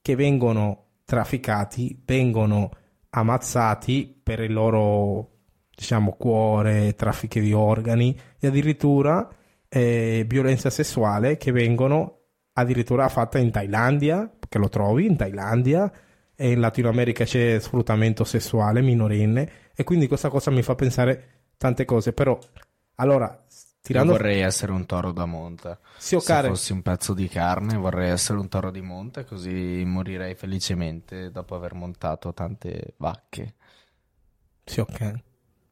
A: che vengono trafficati, vengono ammazzati per il loro diciamo cuore, traffico di organi e addirittura eh, violenza sessuale che vengono addirittura fatta in Thailandia, che lo trovi in Thailandia e in Latino America c'è sfruttamento sessuale minorile e quindi questa cosa mi fa pensare tante cose, però allora
D: Io
A: tirando
D: vorrei essere un toro da monte.
A: Sì,
D: Se
A: Ocare.
D: fossi un pezzo di carne, vorrei essere un toro di monte, così morirei felicemente dopo aver montato tante vacche.
A: Sì, ok.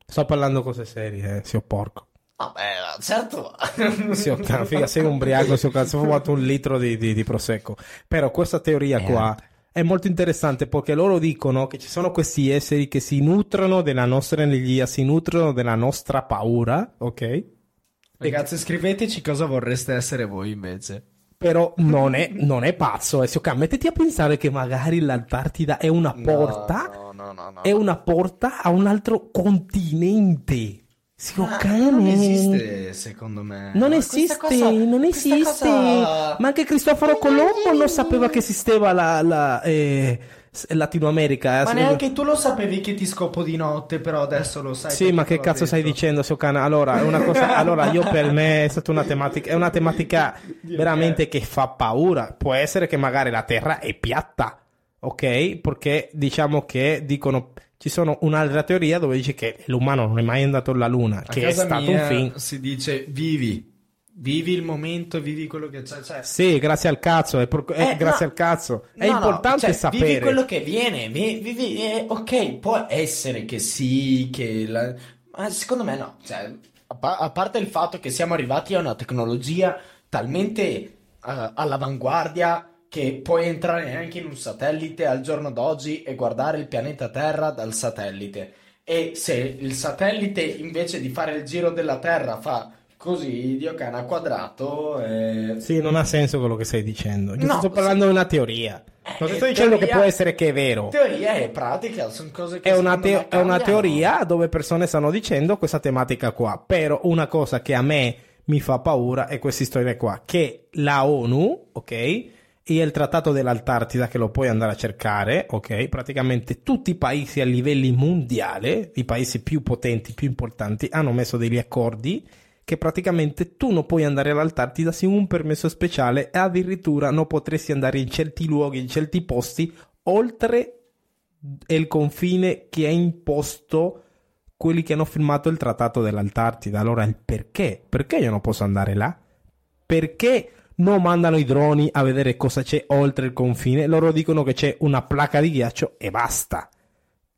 A: Sto parlando cose serie, eh, sì, oh, porco.
B: Vabbè, certo. [LAUGHS]
A: Sì, ok, figa, sei ubriaco, sì, ho cazzo, ho fumato un litro di, di- di prosecco. Però questa teoria
D: Eh,
A: qua, è molto interessante perché loro dicono che ci sono questi esseri che si nutrono della nostra energia, si nutrono della nostra paura, ok?
B: Ragazzi, scriveteci cosa vorreste essere voi invece.
A: Però non è, non è pazzo, eh. Sioka, mettiti a pensare che magari l'Antartida è una porta,
D: No, no, no, no.
A: è una porta a un altro continente. Sioka,
B: Ah, non esiste, secondo me.
A: Non esiste,
B: cosa-
A: non esiste.
B: cosa-
A: Ma anche Cristoforo Colombo non sapeva che esisteva la, la, eh, Latino America. eh.
B: Ma neanche tu lo sapevi che ti scopo di notte, però adesso lo sai.
A: Sì, ma che cazzo stai
B: detto.
A: dicendo, Siocana? Allora, è una cosa, [LAUGHS] allora, io per me è stata una tematica, è una tematica veramente che fa paura. Può essere che magari la Terra è piatta, ok? Perché diciamo che dicono, ci sono un'altra teoria dove dice che l'umano non è mai andato alla Luna, che è stato un film.
B: si dice vivi. Vivi il momento, vivi quello che c'è. Cioè,
A: Sì, grazie al cazzo, è por- è
B: Eh,
A: grazie
B: no.
A: al cazzo. È
B: No, no,
A: importante
B: cioè,
A: sapere.
B: Vivi quello che viene, vi- vivi, eh, ok, può essere che sì, che la- ma secondo me no. Cioè, a, pa- a parte il fatto che siamo arrivati a una tecnologia talmente eh, all'avanguardia che puoi entrare anche in un satellite al giorno d'oggi e guardare il pianeta Terra dal satellite. E se il satellite invece di fare il giro della Terra fa così, Dio cana quadrato, eh,
A: Sì, non ha senso quello che stai dicendo. Io
B: No,
A: sto parlando di una teoria. Non
B: Eh,
A: sto dicendo che
B: teoria-
A: può essere che è vero.
B: Teoria e pratica sono cose che
A: È una,
B: me
A: è una teoria dove persone stanno dicendo questa tematica qua. Però una cosa che a me mi fa paura è questa storia qua. Che la ONU, ok? E il trattato dell'Antartida che lo puoi andare a cercare, ok? Praticamente tutti i paesi a livelli mondiali, i paesi più potenti, più importanti, hanno messo degli accordi che praticamente tu non puoi andare all'Antartida sin un permesso speciale e addirittura non potresti andare in certi luoghi, in certi posti, oltre il confine che ha imposto quelli che hanno firmato il trattato dell'Antartida. Allora il perché? Perché io non posso andare là? Perché non mandano i droni a vedere cosa c'è oltre il confine? Loro dicono che c'è una placca di ghiaccio e basta.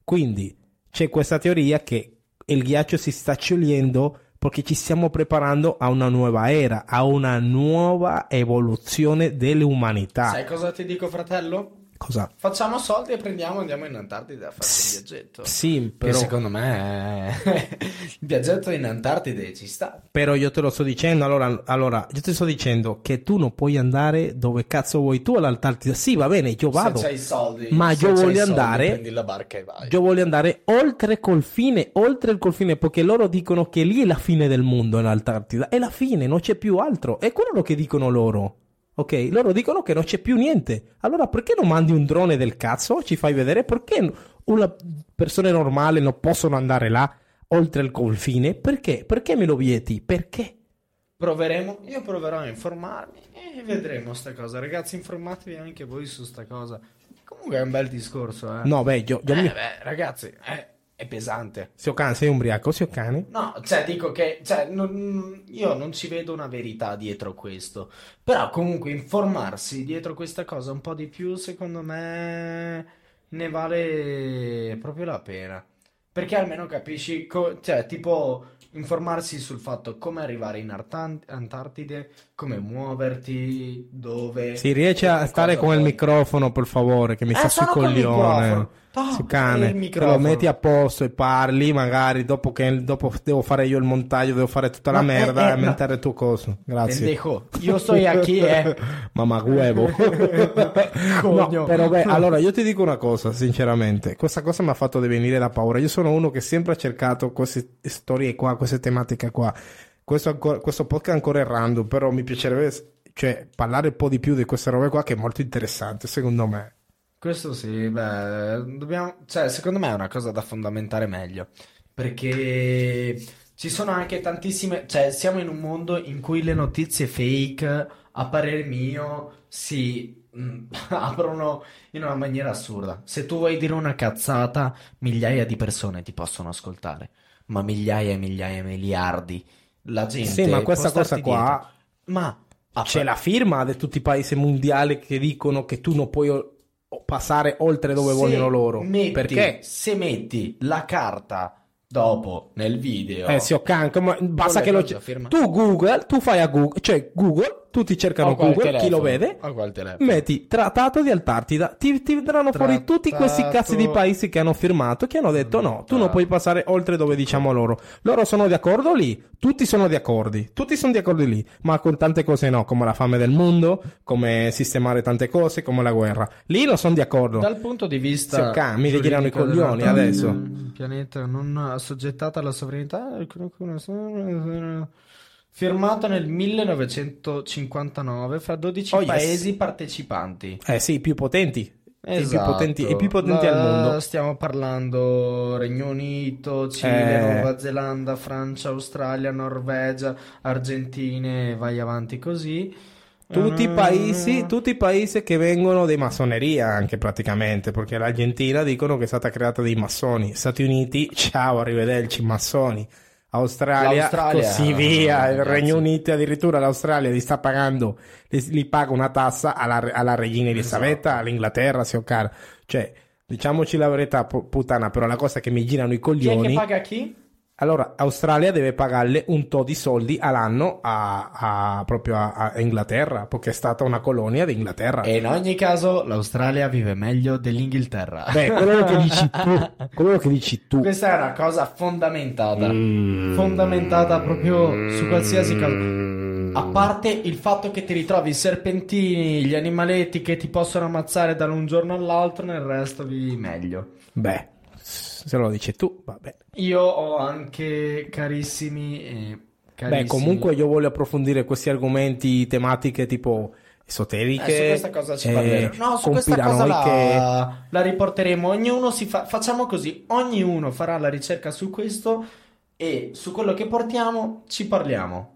A: Quindi c'è questa teoria che il ghiaccio si sta sciogliendo perché ci stiamo preparando a una nuova era, a una nuova evoluzione dell'umanità.
B: Sai cosa ti dico, fratello?
A: Cosa?
B: Facciamo soldi e prendiamo, andiamo in Antartide a farci un viaggetto.
A: Sì,
B: Che
A: però,
B: secondo me [LAUGHS] il viaggetto in Antartide ci sta.
A: però io te lo sto dicendo, allora, allora, io ti sto dicendo che tu non puoi andare dove cazzo vuoi tu all'Antartida. Sì, va bene, io vado.
B: Se c'hai i soldi,
A: Ma io voglio
B: soldi,
A: andare-
B: prendi la barca e vai.
A: Io voglio andare oltre col fine, oltre il confine, perché loro dicono che lì è la fine del mondo all'Antartida. È la fine, non c'è più altro. È quello che dicono loro. Ok? Loro dicono che non c'è più niente. Allora perché non mandi un drone del cazzo? Ci fai vedere perché una persone normali non possono andare là oltre il confine? Perché? Perché me lo vieti? Perché?
B: Proveremo, io proverò a informarmi e vedremo sta cosa. Ragazzi, informatevi anche voi su sta cosa. Comunque è un bel discorso, eh.
A: No, beh, io, io
B: Eh,
A: mi...
B: beh, ragazzi, eh, è pesante.
A: Sio cane, sei ubriaco, sio cane?
B: No, cioè dico che cioè, non- io non ci vedo una verità dietro questo, però comunque informarsi dietro questa cosa un po' di più, secondo me ne vale proprio la pena, perché almeno capisci, co- cioè tipo informarsi sul fatto come arrivare in Artan- Antartide, come muoverti, dove...
A: Si riesce a stare con il microfono, per favore, che mi
B: Eh,
A: sta
B: col
A: coglione.
B: Il
A: cane, te lo metti a posto e parli, magari dopo che dopo devo fare io il montaggio, devo fare tutta la
B: Ma, eh,
A: merda
B: eh,
A: e aumentare
B: no.
A: il tuo coso. Grazie.
B: Pendejo, io sto qui, eh.
A: Mamma huevo. [LAUGHS] no, però beh, allora io ti dico una cosa, sinceramente, questa cosa mi ha fatto venire da paura. Io sono uno che sempre ha cercato queste storie qua, queste tematiche qua. Questo, ancora- questo podcast ancora è random, però mi piacerebbe cioè, parlare un po' di più di queste robe qua che è molto interessante, secondo me.
B: Questo sì, beh, dobbiamo, cioè, secondo me è una cosa da fondamentare meglio, perché ci sono anche tantissime, cioè, siamo in un mondo in cui le notizie fake, a parer mio, si mm, [LAUGHS] aprono in una maniera assurda. Se tu vuoi dire una cazzata, migliaia di persone ti possono ascoltare, ma migliaia e migliaia e miliardi. La gente
A: Sì, ma questa cosa qua
B: dietro. Ma
A: c'è la firma di tutti i paesi mondiali che dicono che tu non puoi passare oltre dove
B: Se
A: vogliono loro.
B: metti-
A: Perché?
B: Se metti la carta dopo nel video,
A: Eh sì, ok, ma basta che lo
B: firma.
A: tu Google, tu fai a Google, cioè Google tutti cercano Google, chi lo
B: telefono,
A: vede,
B: telefono.
A: metti trattato di Antartida, ti, ti vedranno fuori tutti questi
B: Trattato-
A: cazzi di paesi che hanno firmato, che hanno detto no, tu non puoi passare oltre dove diciamo loro. Loro sono di accordo lì, tutti sono di accordi, tutti sono di accordo lì, ma con tante cose no, come la fame del mondo, come sistemare tante cose, come la guerra. Lì non sono di accordo.
B: Dal punto di vista
A: cami, gli girano i coglioni adesso.
B: Pianeta non assoggettato alla sovranità firmato nel 1959 fra 12
A: Oh, yes.
B: paesi partecipanti.
A: Eh sì, i più potenti. I più
B: Esatto.
A: potenti, i più potenti al
B: La-
A: mondo.
B: Stiamo parlando Regno Unito, Cile,
A: Eh.
B: Nuova Zelanda, Francia, Australia, Norvegia, Argentina e vai avanti così.
A: Tutti i
B: Mm.
A: paesi, tutti i paesi che vengono di massoneria anche praticamente, perché l'Argentina dicono che è stata creata dai massoni. Stati Uniti, ciao, arrivederci, massoni. Australia,
B: L'Australia,
A: così via. Il. Regno Unito, addirittura l'Australia li sta pagando, li, li paga una tassa alla, alla regina Elisabetta,
B: Esatto.
A: all'Inghilterra, se caro. Cioè, diciamoci la verità, pu- puttana, però la cosa che mi girano i
B: Chi è che
A: coglioni.
B: paga chi?
A: Allora, Australia deve pagarle un to di soldi all'anno a, a- proprio a, a Inghilterra, perché è stata una colonia d'Inghilterra.
B: E in ogni caso l'Australia vive meglio dell'Inghilterra.
A: Beh, quello che dici tu, [LAUGHS] quello che dici tu.
B: Questa è una cosa fondamentata.
A: Mm.
B: Fondamentata proprio su qualsiasi cosa. A parte il fatto che ti ritrovi i serpentini, gli animaletti che ti possono ammazzare da un giorno all'altro, nel resto vivi meglio.
A: Beh, se lo dici tu, va bene.
B: Io ho anche carissimi e carissimi.
A: Beh, comunque io voglio approfondire questi argomenti, tematiche tipo esoteriche.
B: Eh, su questa cosa ci
A: eh.
B: No, su questa cosa la, la riporteremo. Ognuno si fa. Facciamo così: ognuno farà la ricerca su questo e su quello che portiamo ci parliamo.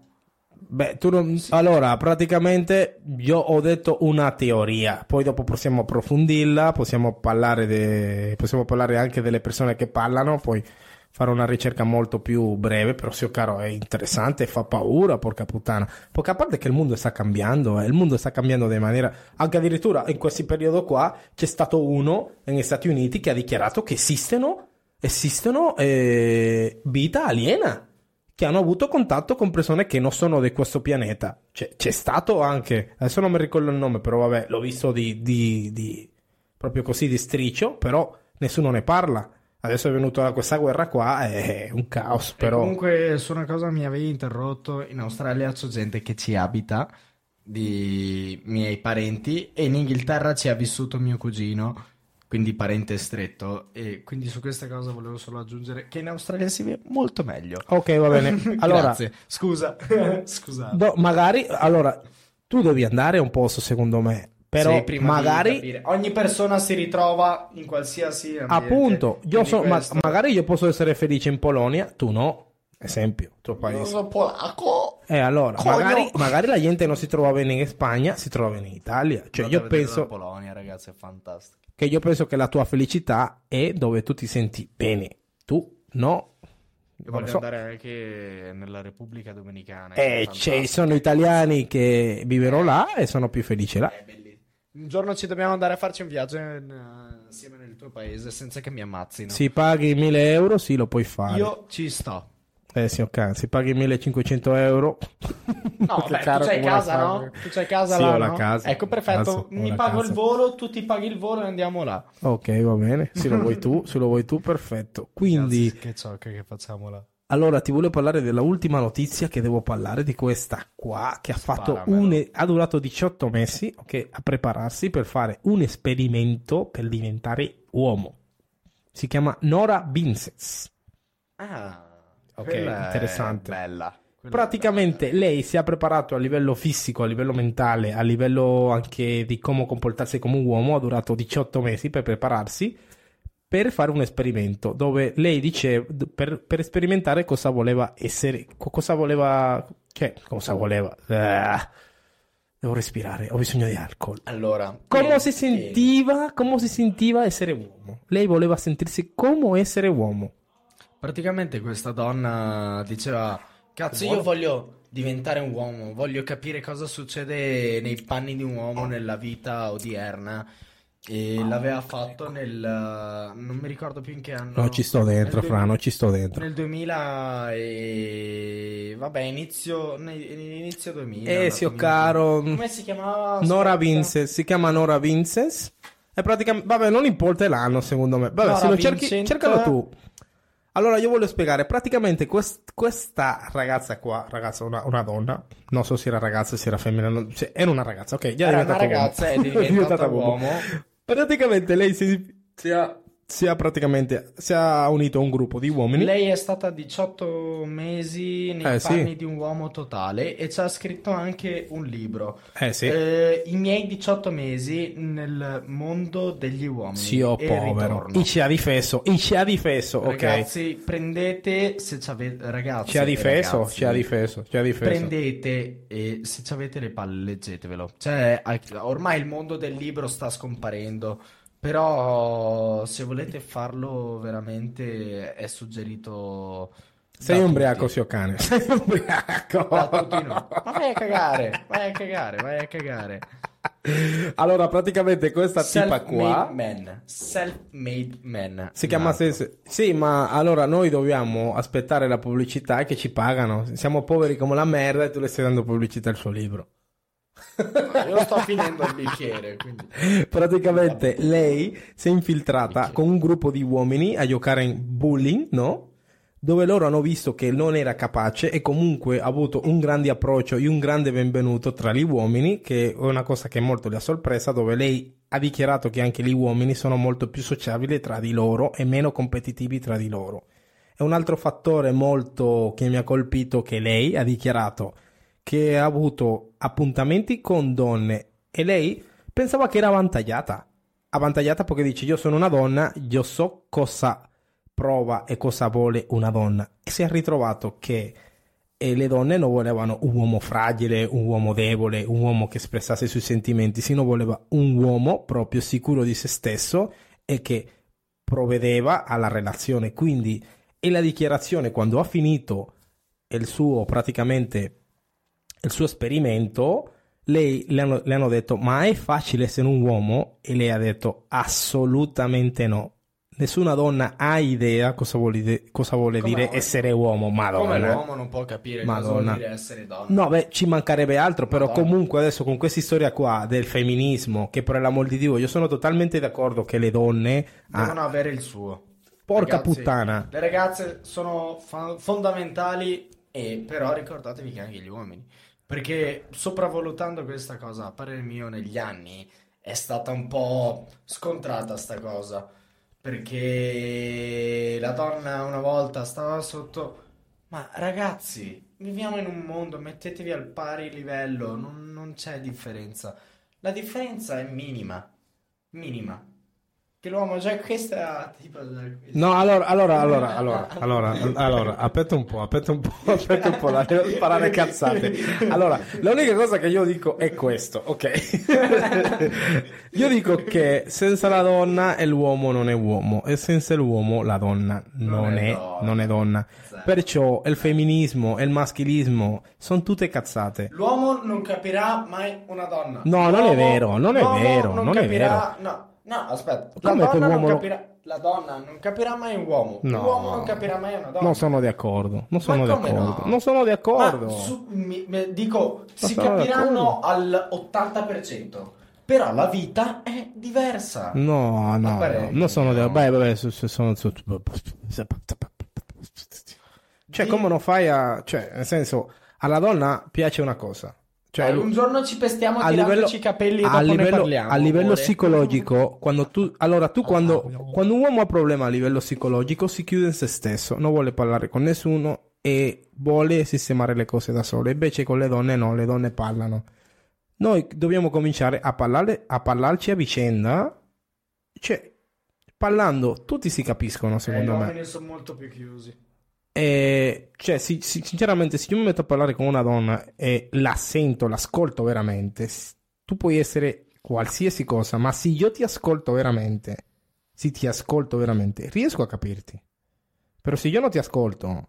A: Beh, tu non... allora, praticamente io ho detto una teoria, poi dopo possiamo approfondirla, possiamo parlare, de- possiamo parlare anche delle persone che parlano, poi fare una ricerca molto più breve, però sì, caro, è interessante, fa paura, porca puttana. Perché a parte che il mondo sta cambiando, eh, il mondo sta cambiando di maniera... Anche addirittura in questo periodo qua c'è stato uno negli Stati Uniti che ha dichiarato che esistono, esistono eh, vita aliena che hanno avuto contatto con persone che non sono di questo pianeta. C'è, c'è stato anche, adesso non mi ricordo il nome, però vabbè, l'ho visto di, di- di- proprio così di striccio, però nessuno ne parla. Adesso è venuta questa guerra qua, è un caos,
B: E
A: però...
B: comunque, su una cosa mi avevi interrotto. In Australia c'è gente che ci abita, di miei parenti, e in Inghilterra ci ha vissuto mio cugino, quindi parente stretto. E quindi su questa cosa volevo solo aggiungere che in Australia si vive molto meglio.
A: Ok, va bene. [LAUGHS] Allora,
B: Grazie. Scusa. [LAUGHS] Scusate.
A: no, magari, allora, tu devi andare a un posto, secondo me, però
B: Sì,
A: magari...
B: ogni persona si ritrova in qualsiasi ambiente.
A: Appunto, io so, ma- magari io posso essere felice in Polonia, tu no. Esempio, tuo
B: Io
A: paese.
B: sono polacco.
A: Eh, allora, magari, magari la gente non si trova bene in Spagna, si trova bene in Italia. Cioè,
B: Andate
A: io penso
B: la Polonia, ragazzi, è fantastico.
A: che io penso che la tua felicità è dove tu ti senti bene. Tu no.
B: Io voglio
A: so.
B: andare anche nella Repubblica Dominicana.
A: Eh, ci sono italiani che vivono là e sono più felici là.
B: È bellissimo. Un giorno ci dobbiamo andare a farci un viaggio in, eh, insieme nel tuo paese senza che mi ammazzino.
A: Si paghi 1000 euro, sì, lo puoi fare.
B: Io ci sto.
A: Eh sì, ok. Si paghi 1500 euro.
B: No, [LAUGHS] beh, tu c'hai casa, no? Tu c'hai casa
A: Sì,
B: là,
A: ho la
B: no?
A: casa.
B: Ecco, perfetto.
A: Cazzo, ho
B: Mi pago
A: casa.
B: il volo, tu ti paghi il volo e andiamo là.
A: Ok, va bene. Se lo vuoi tu, se lo vuoi tu, perfetto. Quindi,
B: Che ciocca che facciamo là.
A: allora ti volevo parlare della ultima notizia che devo parlare di questa qua che ha fatto un ha durato 18 mesi, ok, a prepararsi per fare un esperimento per diventare uomo. Si chiama Nora Vincents.
B: Ah,
A: Ok,
B: quella
A: interessante.
B: Bella. Quella
A: Praticamente lei si è preparato a livello fisico, a livello mentale, a livello anche di come comportarsi come un uomo, ha durato 18 mesi per prepararsi per fare un esperimento dove lei dice per, per sperimentare cosa voleva essere, co- cosa voleva, cioè cosa voleva. Ah, devo respirare, ho bisogno di alcol.
B: Allora,
A: Come si sentiva, come si sentiva essere uomo? Lei voleva sentirsi come essere uomo.
B: Praticamente questa donna diceva: Cazzo, io voglio diventare un uomo, voglio capire cosa succede nei panni di un uomo nella vita odierna. E l'aveva fatto nel... non mi ricordo più in che anno.
A: Non ci sto dentro, Fra,
B: 2000
A: non ci sto dentro.
B: Nel 2000 e... vabbè, inizio, inizio 2000.
A: Eh, zio
B: comincia-
A: caro,
B: Come si chiamava?
A: Nora. Vinces, si chiama Nora Vinces. E praticamente, vabbè, non importa l'anno secondo me. Vabbè,
B: Nora
A: se lo cerchi,
B: Vincent-
A: cercalo tu. Allora, io voglio spiegare, praticamente quest- questa ragazza qua, ragazza, una, una donna, non so se era ragazza, se era femmina, non- cioè, era una ragazza, ok, già è
B: Era una [LAUGHS]
A: diventata uomo.
B: ragazza ed è diventata uomo.
A: Praticamente lei si, si ha, si ha praticamente, si è unito a un gruppo di uomini.
B: Lei è stata 18 mesi nei
A: Eh, sì.
B: panni di un uomo totale e ci ha scritto anche un libro.
A: Eh sì.
B: Eh, I miei 18 mesi nel mondo degli uomini.
A: Sì, oh, povero. I ci ha difeso, i ci ha difeso, ok.
B: Ragazzi, prendete se ci avete ragazzi,
A: Ci ha difeso,
B: ragazzi,
A: ci ha difeso, ci ha difeso.
B: Prendete e se ci avete le palle leggetevelo. Cioè, ormai il mondo del libro sta scomparendo. Però se volete farlo veramente è suggerito
A: Sei ubriaco,
B: tutti.
A: zio cane. [LAUGHS] Sei ubriaco.
B: Da tutti noi. Ma vai a cagare, vai a cagare, vai a cagare.
A: Allora, praticamente questa tipa
B: Self-made
A: qua
B: man. Self-made man.
A: si chiama se- Sì, ma allora noi dobbiamo aspettare la pubblicità che ci pagano. Siamo poveri come la merda e tu le stai dando pubblicità al suo libro.
B: Io sto finendo il bicchiere, quindi...
A: Praticamente lei si è infiltrata con un gruppo di uomini a giocare in bowling, no? Dove loro hanno visto che non era capace e comunque ha avuto un grande approccio e un grande benvenuto tra gli uomini, che è una cosa che molto le ha sorpresa, dove lei ha dichiarato che anche gli uomini sono molto più sociabili tra di loro e meno competitivi tra di loro. E un altro fattore molto che mi ha colpito che lei ha dichiarato che ha avuto appuntamenti con donne e lei pensava che era avvantaggiata. Avvantaggiata perché dice io sono una donna, io so cosa prova e cosa vuole una donna. E si è ritrovato che eh, le donne non volevano un uomo fragile, un uomo debole, un uomo che espressasse i suoi sentimenti, sino voleva un uomo proprio sicuro di se stesso e che provvedeva alla relazione. Quindi, e la dichiarazione quando ha finito il suo praticamente il suo esperimento, lei le hanno, le hanno detto: Ma è facile essere un uomo? E lei ha detto: Assolutamente no. Nessuna donna ha idea cosa vuole, de- cosa vuole dire
B: no?
A: essere uomo. Madonna.
B: Come l'uomo non può capire cosa
A: Madonna.
B: vuol dire essere donna.
A: No, beh, ci mancherebbe altro, però
B: Madonna.
A: comunque adesso con questa storia qua del femminismo, che per l'amor di Dio, io sono totalmente d'accordo che le donne...
B: Devono avere il suo.
A: porca
B: Ragazzi,
A: puttana.
B: Le ragazze sono fa- fondamentali, e però ricordatevi che anche gli uomini. Perché sopravvalutando questa cosa, a parere mio, negli anni è stata un po' scontrata sta cosa. Perché la donna una volta stava sotto. Ma ragazzi, viviamo in un mondo, mettetevi al pari livello, non, non c'è differenza. La differenza è minima. Minima. Che l'uomo già questa tipo
A: No, allora, allora, allora, [LAUGHS] allora, allora, allora, aspetta un po', aspetta un po', [LAUGHS] aspetta un po', la devo sparare cazzate. Allora, l'unica cosa che io dico è questo, ok? [LAUGHS] Io dico che senza la donna l'uomo non è uomo e senza l'uomo la donna non,
B: Non è
A: è,
B: donna.
A: non è donna.
B: Esatto.
A: Perciò il femminismo e il maschilismo sono tutte cazzate.
B: L'uomo non capirà mai una donna.
A: No, non è vero, non è
B: l'uomo
A: vero, non è
B: capirà- No, no, aspetta. La donna, non
A: non-
B: capirà... la donna non capirà mai un uomo.
A: No.
B: L'uomo non capirà mai una donna.
A: Non sono d'accordo, non sono d'accordo,
B: no?
A: non sono d'accordo.
B: Ma su- mi- mi- dico, si
A: sono
B: capiranno al 80%. Però la vita è diversa.
A: No, no, non sono
B: no.
A: d'accordo. Beh, vabbè, su- sono... Cioè,
B: Di-
A: come non fai a... Cioè, nel senso, alla donna piace una cosa. Cioè,
B: un giorno ci pestiamo
A: a livello,
B: tirandoci i capelli e
A: a
B: dopo ne
A: livello,
B: parliamo.
A: a livello
B: amore.
A: psicologico, quando tu... Allora, tu quando, quando un uomo ha problema a livello psicologico si chiude in se stesso, non vuole parlare con nessuno e vuole sistemare le cose da solo. Invece con le donne no, le donne parlano. Noi dobbiamo cominciare a parlare, a parlarci a vicenda. Cioè, parlando, tutti si capiscono,
B: Eh,
A: secondo
B: gli
A: me.
B: uomini sono molto più chiusi.
A: E, cioè, si- si- sinceramente, se io mi metto a parlare con una donna e la sento, l'ascolto veramente, tu puoi essere qualsiasi cosa, ma se io ti ascolto veramente, se ti ascolto veramente, riesco a capirti. Però se io non ti ascolto,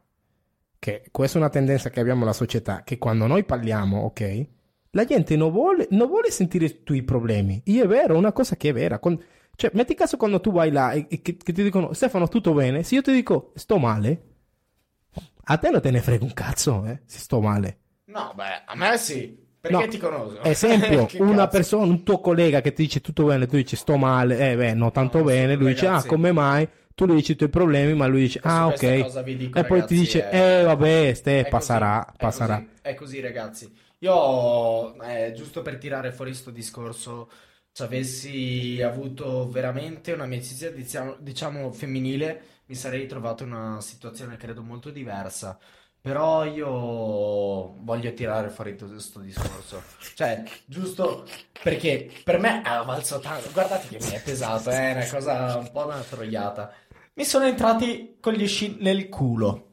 A: che questa è una tendenza che abbiamo nella società, che quando noi parliamo, ok, la gente non vuole, non vuole sentire i tuoi problemi. Io è vero, una cosa che è vera. Con- cioè, metti caso quando tu vai là e, e che, che ti dicono Stefano, tutto bene? Se io ti dico sto male, a te non te ne frega un cazzo, eh, se sto male.
B: No, beh, a me sì. Perché
A: No.
B: ti conosco.
A: Esempio, [LAUGHS] una
B: cazzo.
A: persona, un tuo collega che ti dice tutto bene, tu dici sto male, eh beh, no, tanto
B: No,
A: bene, lui dice
B: ragazzi.
A: ah, come mai? Tu gli dici i tuoi problemi, ma lui dice ah, ok.
B: dico,
A: e poi ti
B: ragazzi,
A: dice
B: è-
A: eh, vabbè, ste,
B: È
A: passerà,
B: così, è
A: passerà.
B: così, È così, ragazzi. Io, eh, giusto per tirare fuori sto discorso, ci avessi avuto veramente un'amicizia, diciamo, diciamo, femminile, mi sarei trovato in una situazione, credo, molto diversa. Però io voglio tirare fuori questo discorso. Cioè, giusto perché per me ha valso tanto. Guardate che mi è pesato, è una cosa un po' una troiata. Mi sono entrati con gli sci nel culo.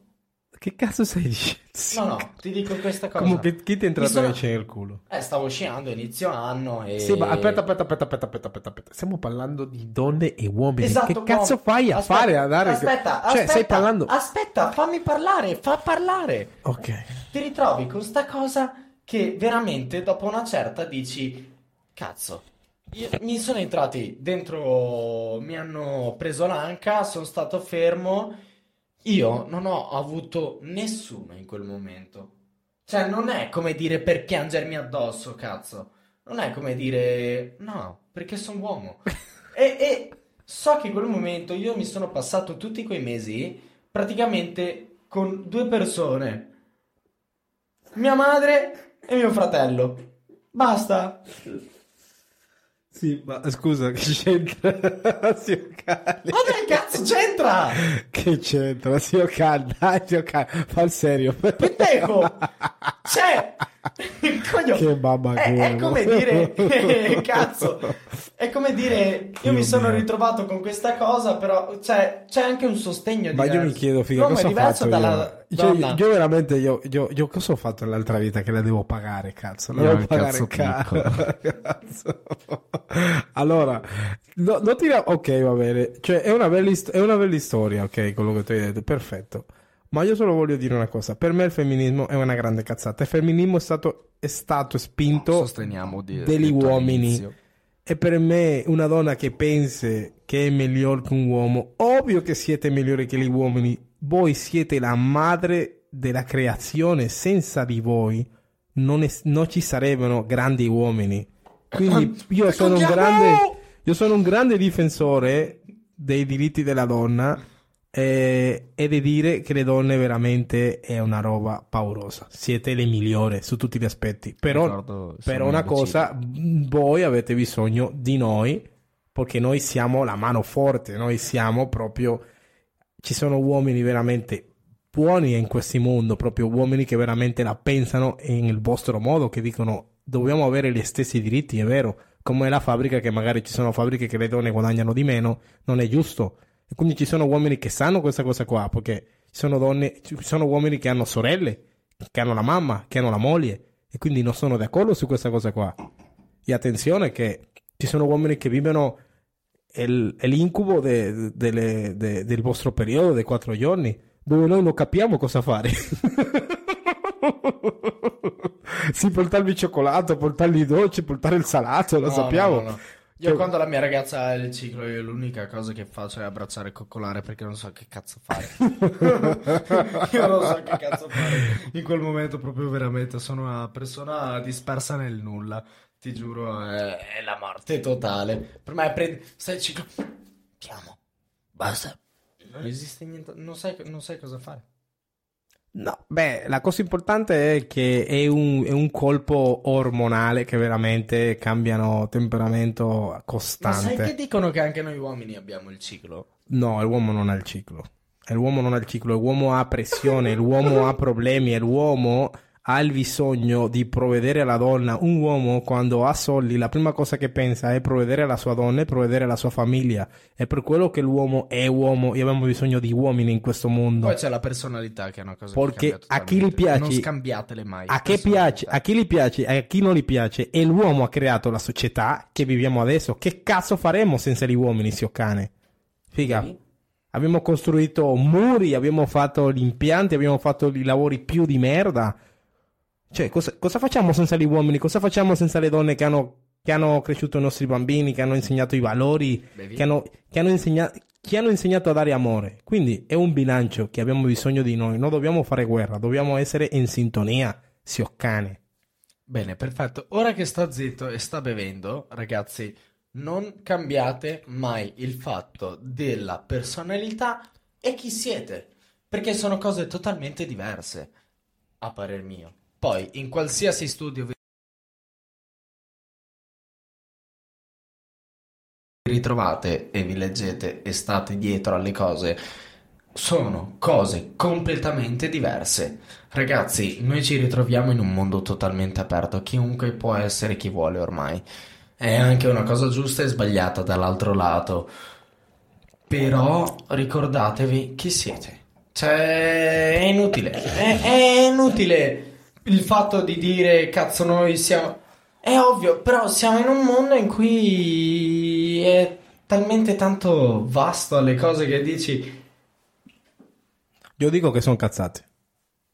A: Che cazzo stai dicendo?
B: No, no, ti dico questa cosa.
A: Comunque, chi ti è entrato
B: sono-
A: nel culo?
B: Eh, stavo sciando inizio anno e...
A: Sì, ma aspetta, aspetta, aspetta, aspetta, aspetta, aspetta, aspetta. Stiamo parlando di donne e uomini.
B: Esatto,
A: che cazzo
B: no.
A: fai a
B: Aspetta,
A: fare a dare
B: Aspetta,
A: Cioè,
B: aspetta,
A: stai parlando
B: Aspetta, fammi parlare, fa parlare.
A: Ok.
B: Ti ritrovi con sta cosa che veramente dopo una certa dici, cazzo, io- mi sono entrati dentro, mi hanno preso l'anca, sono stato fermo, io non ho avuto nessuno in quel momento. Cioè, non è come dire per piangermi addosso, cazzo. Non è come dire, no, perché sono uomo. [LAUGHS] E, e so che in quel momento io mi sono passato tutti quei mesi praticamente con due persone. Mia madre e mio fratello. Basta.
A: Sì, ma scusa, che c'entra? [LAUGHS] Zio.
B: Ma che cazzo c'entra?
A: Che c'entra? Zio Cali, dai, zio Cali, fa il serio.
B: Pendejo! [LAUGHS] Cioè, [LAUGHS] coglione.
A: Che babba
B: è, è come dire, [LAUGHS] cazzo, è come dire, io mi sono
A: mio.
B: ritrovato con questa cosa, però cioè, c'è anche un sostegno
A: Ma io mi chiedo, figa,
B: L'uomo
A: cosa
B: è
A: ho
B: diverso
A: fatto
B: dalla
A: io? Cioè,
B: donna.
A: io, io veramente, io, io, io cosa ho fatto nell'altra vita che la devo pagare, cazzo? La devo pagare
D: cazzo
A: cazzo. [LAUGHS] Allora, no, non ti... Ok, va bene. Cioè, è una, bella hist- è una bella storia, ok, quello che tu hai detto, perfetto. Ma io solo voglio dire una cosa. Per me il femminismo è una grande cazzata. Il femminismo è stato, è stato spinto
D: di,
A: degli uomini.
D: all'inizio.
A: E per me una donna che pensi che è miglior che un uomo, ovvio che siete migliori che gli uomini, voi siete la madre della creazione, senza di voi non, es- non ci sarebbero grandi uomini. Quindi io sono un grande, io sono un grande difensore dei diritti della donna eh, e di dire che le donne veramente è una roba paurosa. Siete le migliori su tutti gli aspetti. Però,
D: sono
A: una cosa, voi avete bisogno di noi perché noi siamo la mano forte, noi siamo proprio... Ci sono uomini veramente buoni in questo mondo, proprio uomini che veramente la pensano nel vostro modo, che dicono dobbiamo avere gli stessi diritti, è vero, come la fabbrica che magari ci sono fabbriche che le donne guadagnano di meno, non è giusto. E quindi ci sono uomini che sanno questa cosa qua, perché ci sono donne, ci sono uomini che hanno sorelle, che hanno la mamma, che hanno la moglie, e quindi non sono d'accordo su questa cosa qua. E attenzione che ci sono uomini che vivono il- l'incubo de- delle- de- del vostro periodo dei quattro giorni, dove noi non capiamo cosa fare. [LAUGHS] sì, portarvi cioccolato, portargli dolce, portare il salato, lo
B: No,
A: sappiamo.
B: no, no. Io
A: Cioè-
B: quando la mia ragazza ha il ciclo, io l'unica cosa che faccio è abbracciare e coccolare perché non so che cazzo fare. [LAUGHS] io non so che cazzo fare. In quel momento proprio veramente sono una persona dispersa nel nulla. Ti giuro, è, è la morte totale. Per me prendi, stai il ciclo, ti amo, basta. Non esiste niente, non sai, non sai cosa fare.
A: No, beh, la cosa importante è che è un, è un colpo ormonale che veramente cambiano temperamento
B: Ma sai
A: costante.
B: che dicono che anche noi uomini abbiamo il ciclo?
A: No, l'uomo non ha il ciclo. L'uomo non ha il ciclo, l'uomo ha pressione, l'uomo ha problemi, l'uomo ha il bisogno di provvedere alla donna. Un uomo quando ha soldi, la prima cosa che pensa è provvedere alla sua donna e provvedere alla sua famiglia. È per quello che l'uomo è uomo e abbiamo bisogno di uomini in questo mondo.
B: Poi c'è la personalità che è una cosa
A: Perché a chi gli piace-
B: Non scambiatele mai.
A: A che piace, a chi gli piace e a chi non gli piace, e l'uomo ha creato la società che viviamo adesso. Che cazzo faremo senza gli uomini, zio cane? Figa.
B: Sì.
A: Abbiamo costruito muri, abbiamo fatto gli impianti, abbiamo fatto i lavori più di merda. Cioè, cosa, cosa facciamo senza gli uomini? Cosa facciamo senza le donne che hanno, che hanno cresciuto i nostri bambini, che hanno insegnato i valori, che hanno, che hanno insegnato, che hanno insegnato a dare amore? Quindi è un bilancio che abbiamo bisogno di noi. Non dobbiamo fare guerra, dobbiamo essere in sintonia, zio cane.
B: Bene, perfetto. Ora che sta zitto e sta bevendo, ragazzi, non cambiate mai il fatto della personalità e chi siete, perché sono cose totalmente diverse, a parer mio. Poi, in qualsiasi studio vi ritrovate e vi leggete e state dietro alle cose, sono cose completamente diverse. Ragazzi, noi ci ritroviamo in un mondo totalmente aperto, chiunque può essere chi vuole ormai. È anche una cosa giusta e sbagliata dall'altro lato. Però ricordatevi chi siete. Cioè, è inutile. È, è inutile il fatto di dire cazzo noi siamo... È ovvio, però siamo in un mondo in cui è talmente tanto vasto le cose che dici...
A: Io dico che sono cazzate.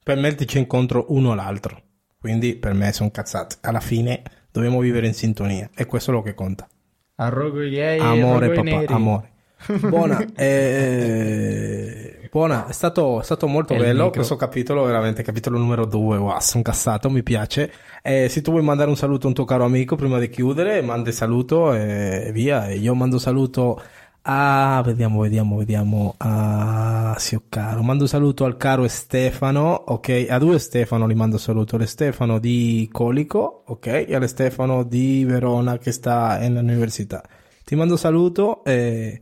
A: Per metterci incontro uno all'altro. Quindi per me sono cazzate. Alla fine dobbiamo vivere in sintonia. E questo è quello che conta.
B: Arrogo gay,
A: Amore,
B: arrogo
A: papà, amore. [LAUGHS] Buona, eh, buona, è stato, è stato molto
B: il
A: bello questo capitolo, veramente capitolo numero 2, wow, sono cassato, mi piace. Eh, se tu vuoi mandare un saluto a un tuo caro amico prima di chiudere, mandi saluto e via. Io mando saluto a, vediamo, vediamo, vediamo, a, sì, oh, caro, mando un saluto al caro Stefano, ok, a due Stefano li mando saluto, alle Stefano di Colico, ok, e alle Stefano di Verona che sta all'università. Ti mando saluto e...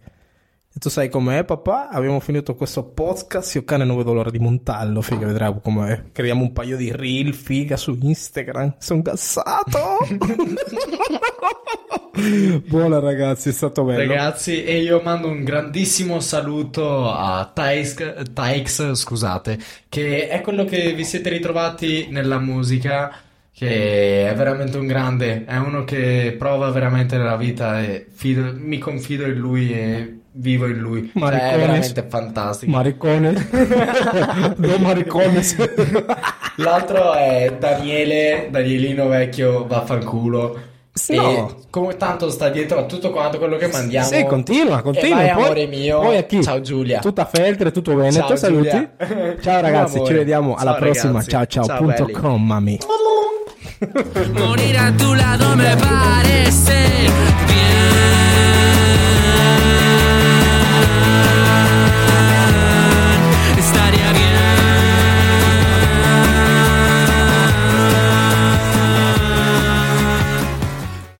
A: Tu sai com'è, papà? Abbiamo finito questo podcast. Io cane non vedo l'ora di montarlo. Figa, vedrai com'è. Creiamo un paio di reel, figa, su Instagram. Sono gassato. [LAUGHS] Buona ragazzi, è stato bello.
B: Ragazzi, e io mando un grandissimo saluto a Taix, Taix, scusate, che è quello che vi siete ritrovati nella musica, che è veramente un grande, è uno che prova veramente nella vita e fido- mi confido in lui e vivo in lui. Cioè, è
A: Maricones.
B: veramente fantastico.
A: Maricone. [LAUGHS] no maricones.
B: L'altro è Daniele, Danielino vecchio, vaffanculo.
A: No.
B: E come tanto sta dietro a tutto quanto quello che mandiamo.
A: Sì, continua, continua.
B: E vai,
A: Poi-
B: amore mio.
A: poi a chi?
B: Ciao Giulia.
A: Tutta Feltre, tutto Veneto,
B: Ciao,
A: saluti.
B: Giulia. [LAUGHS]
A: Ciao ragazzi,
B: Amore.
A: ci vediamo alla
B: Ciao,
A: prossima.
B: ragazzi.
A: Ciao ciao,
B: Ciao,
A: punto
B: belli.
A: com, mami. [LAUGHS]
E: Morir a tu lado me parece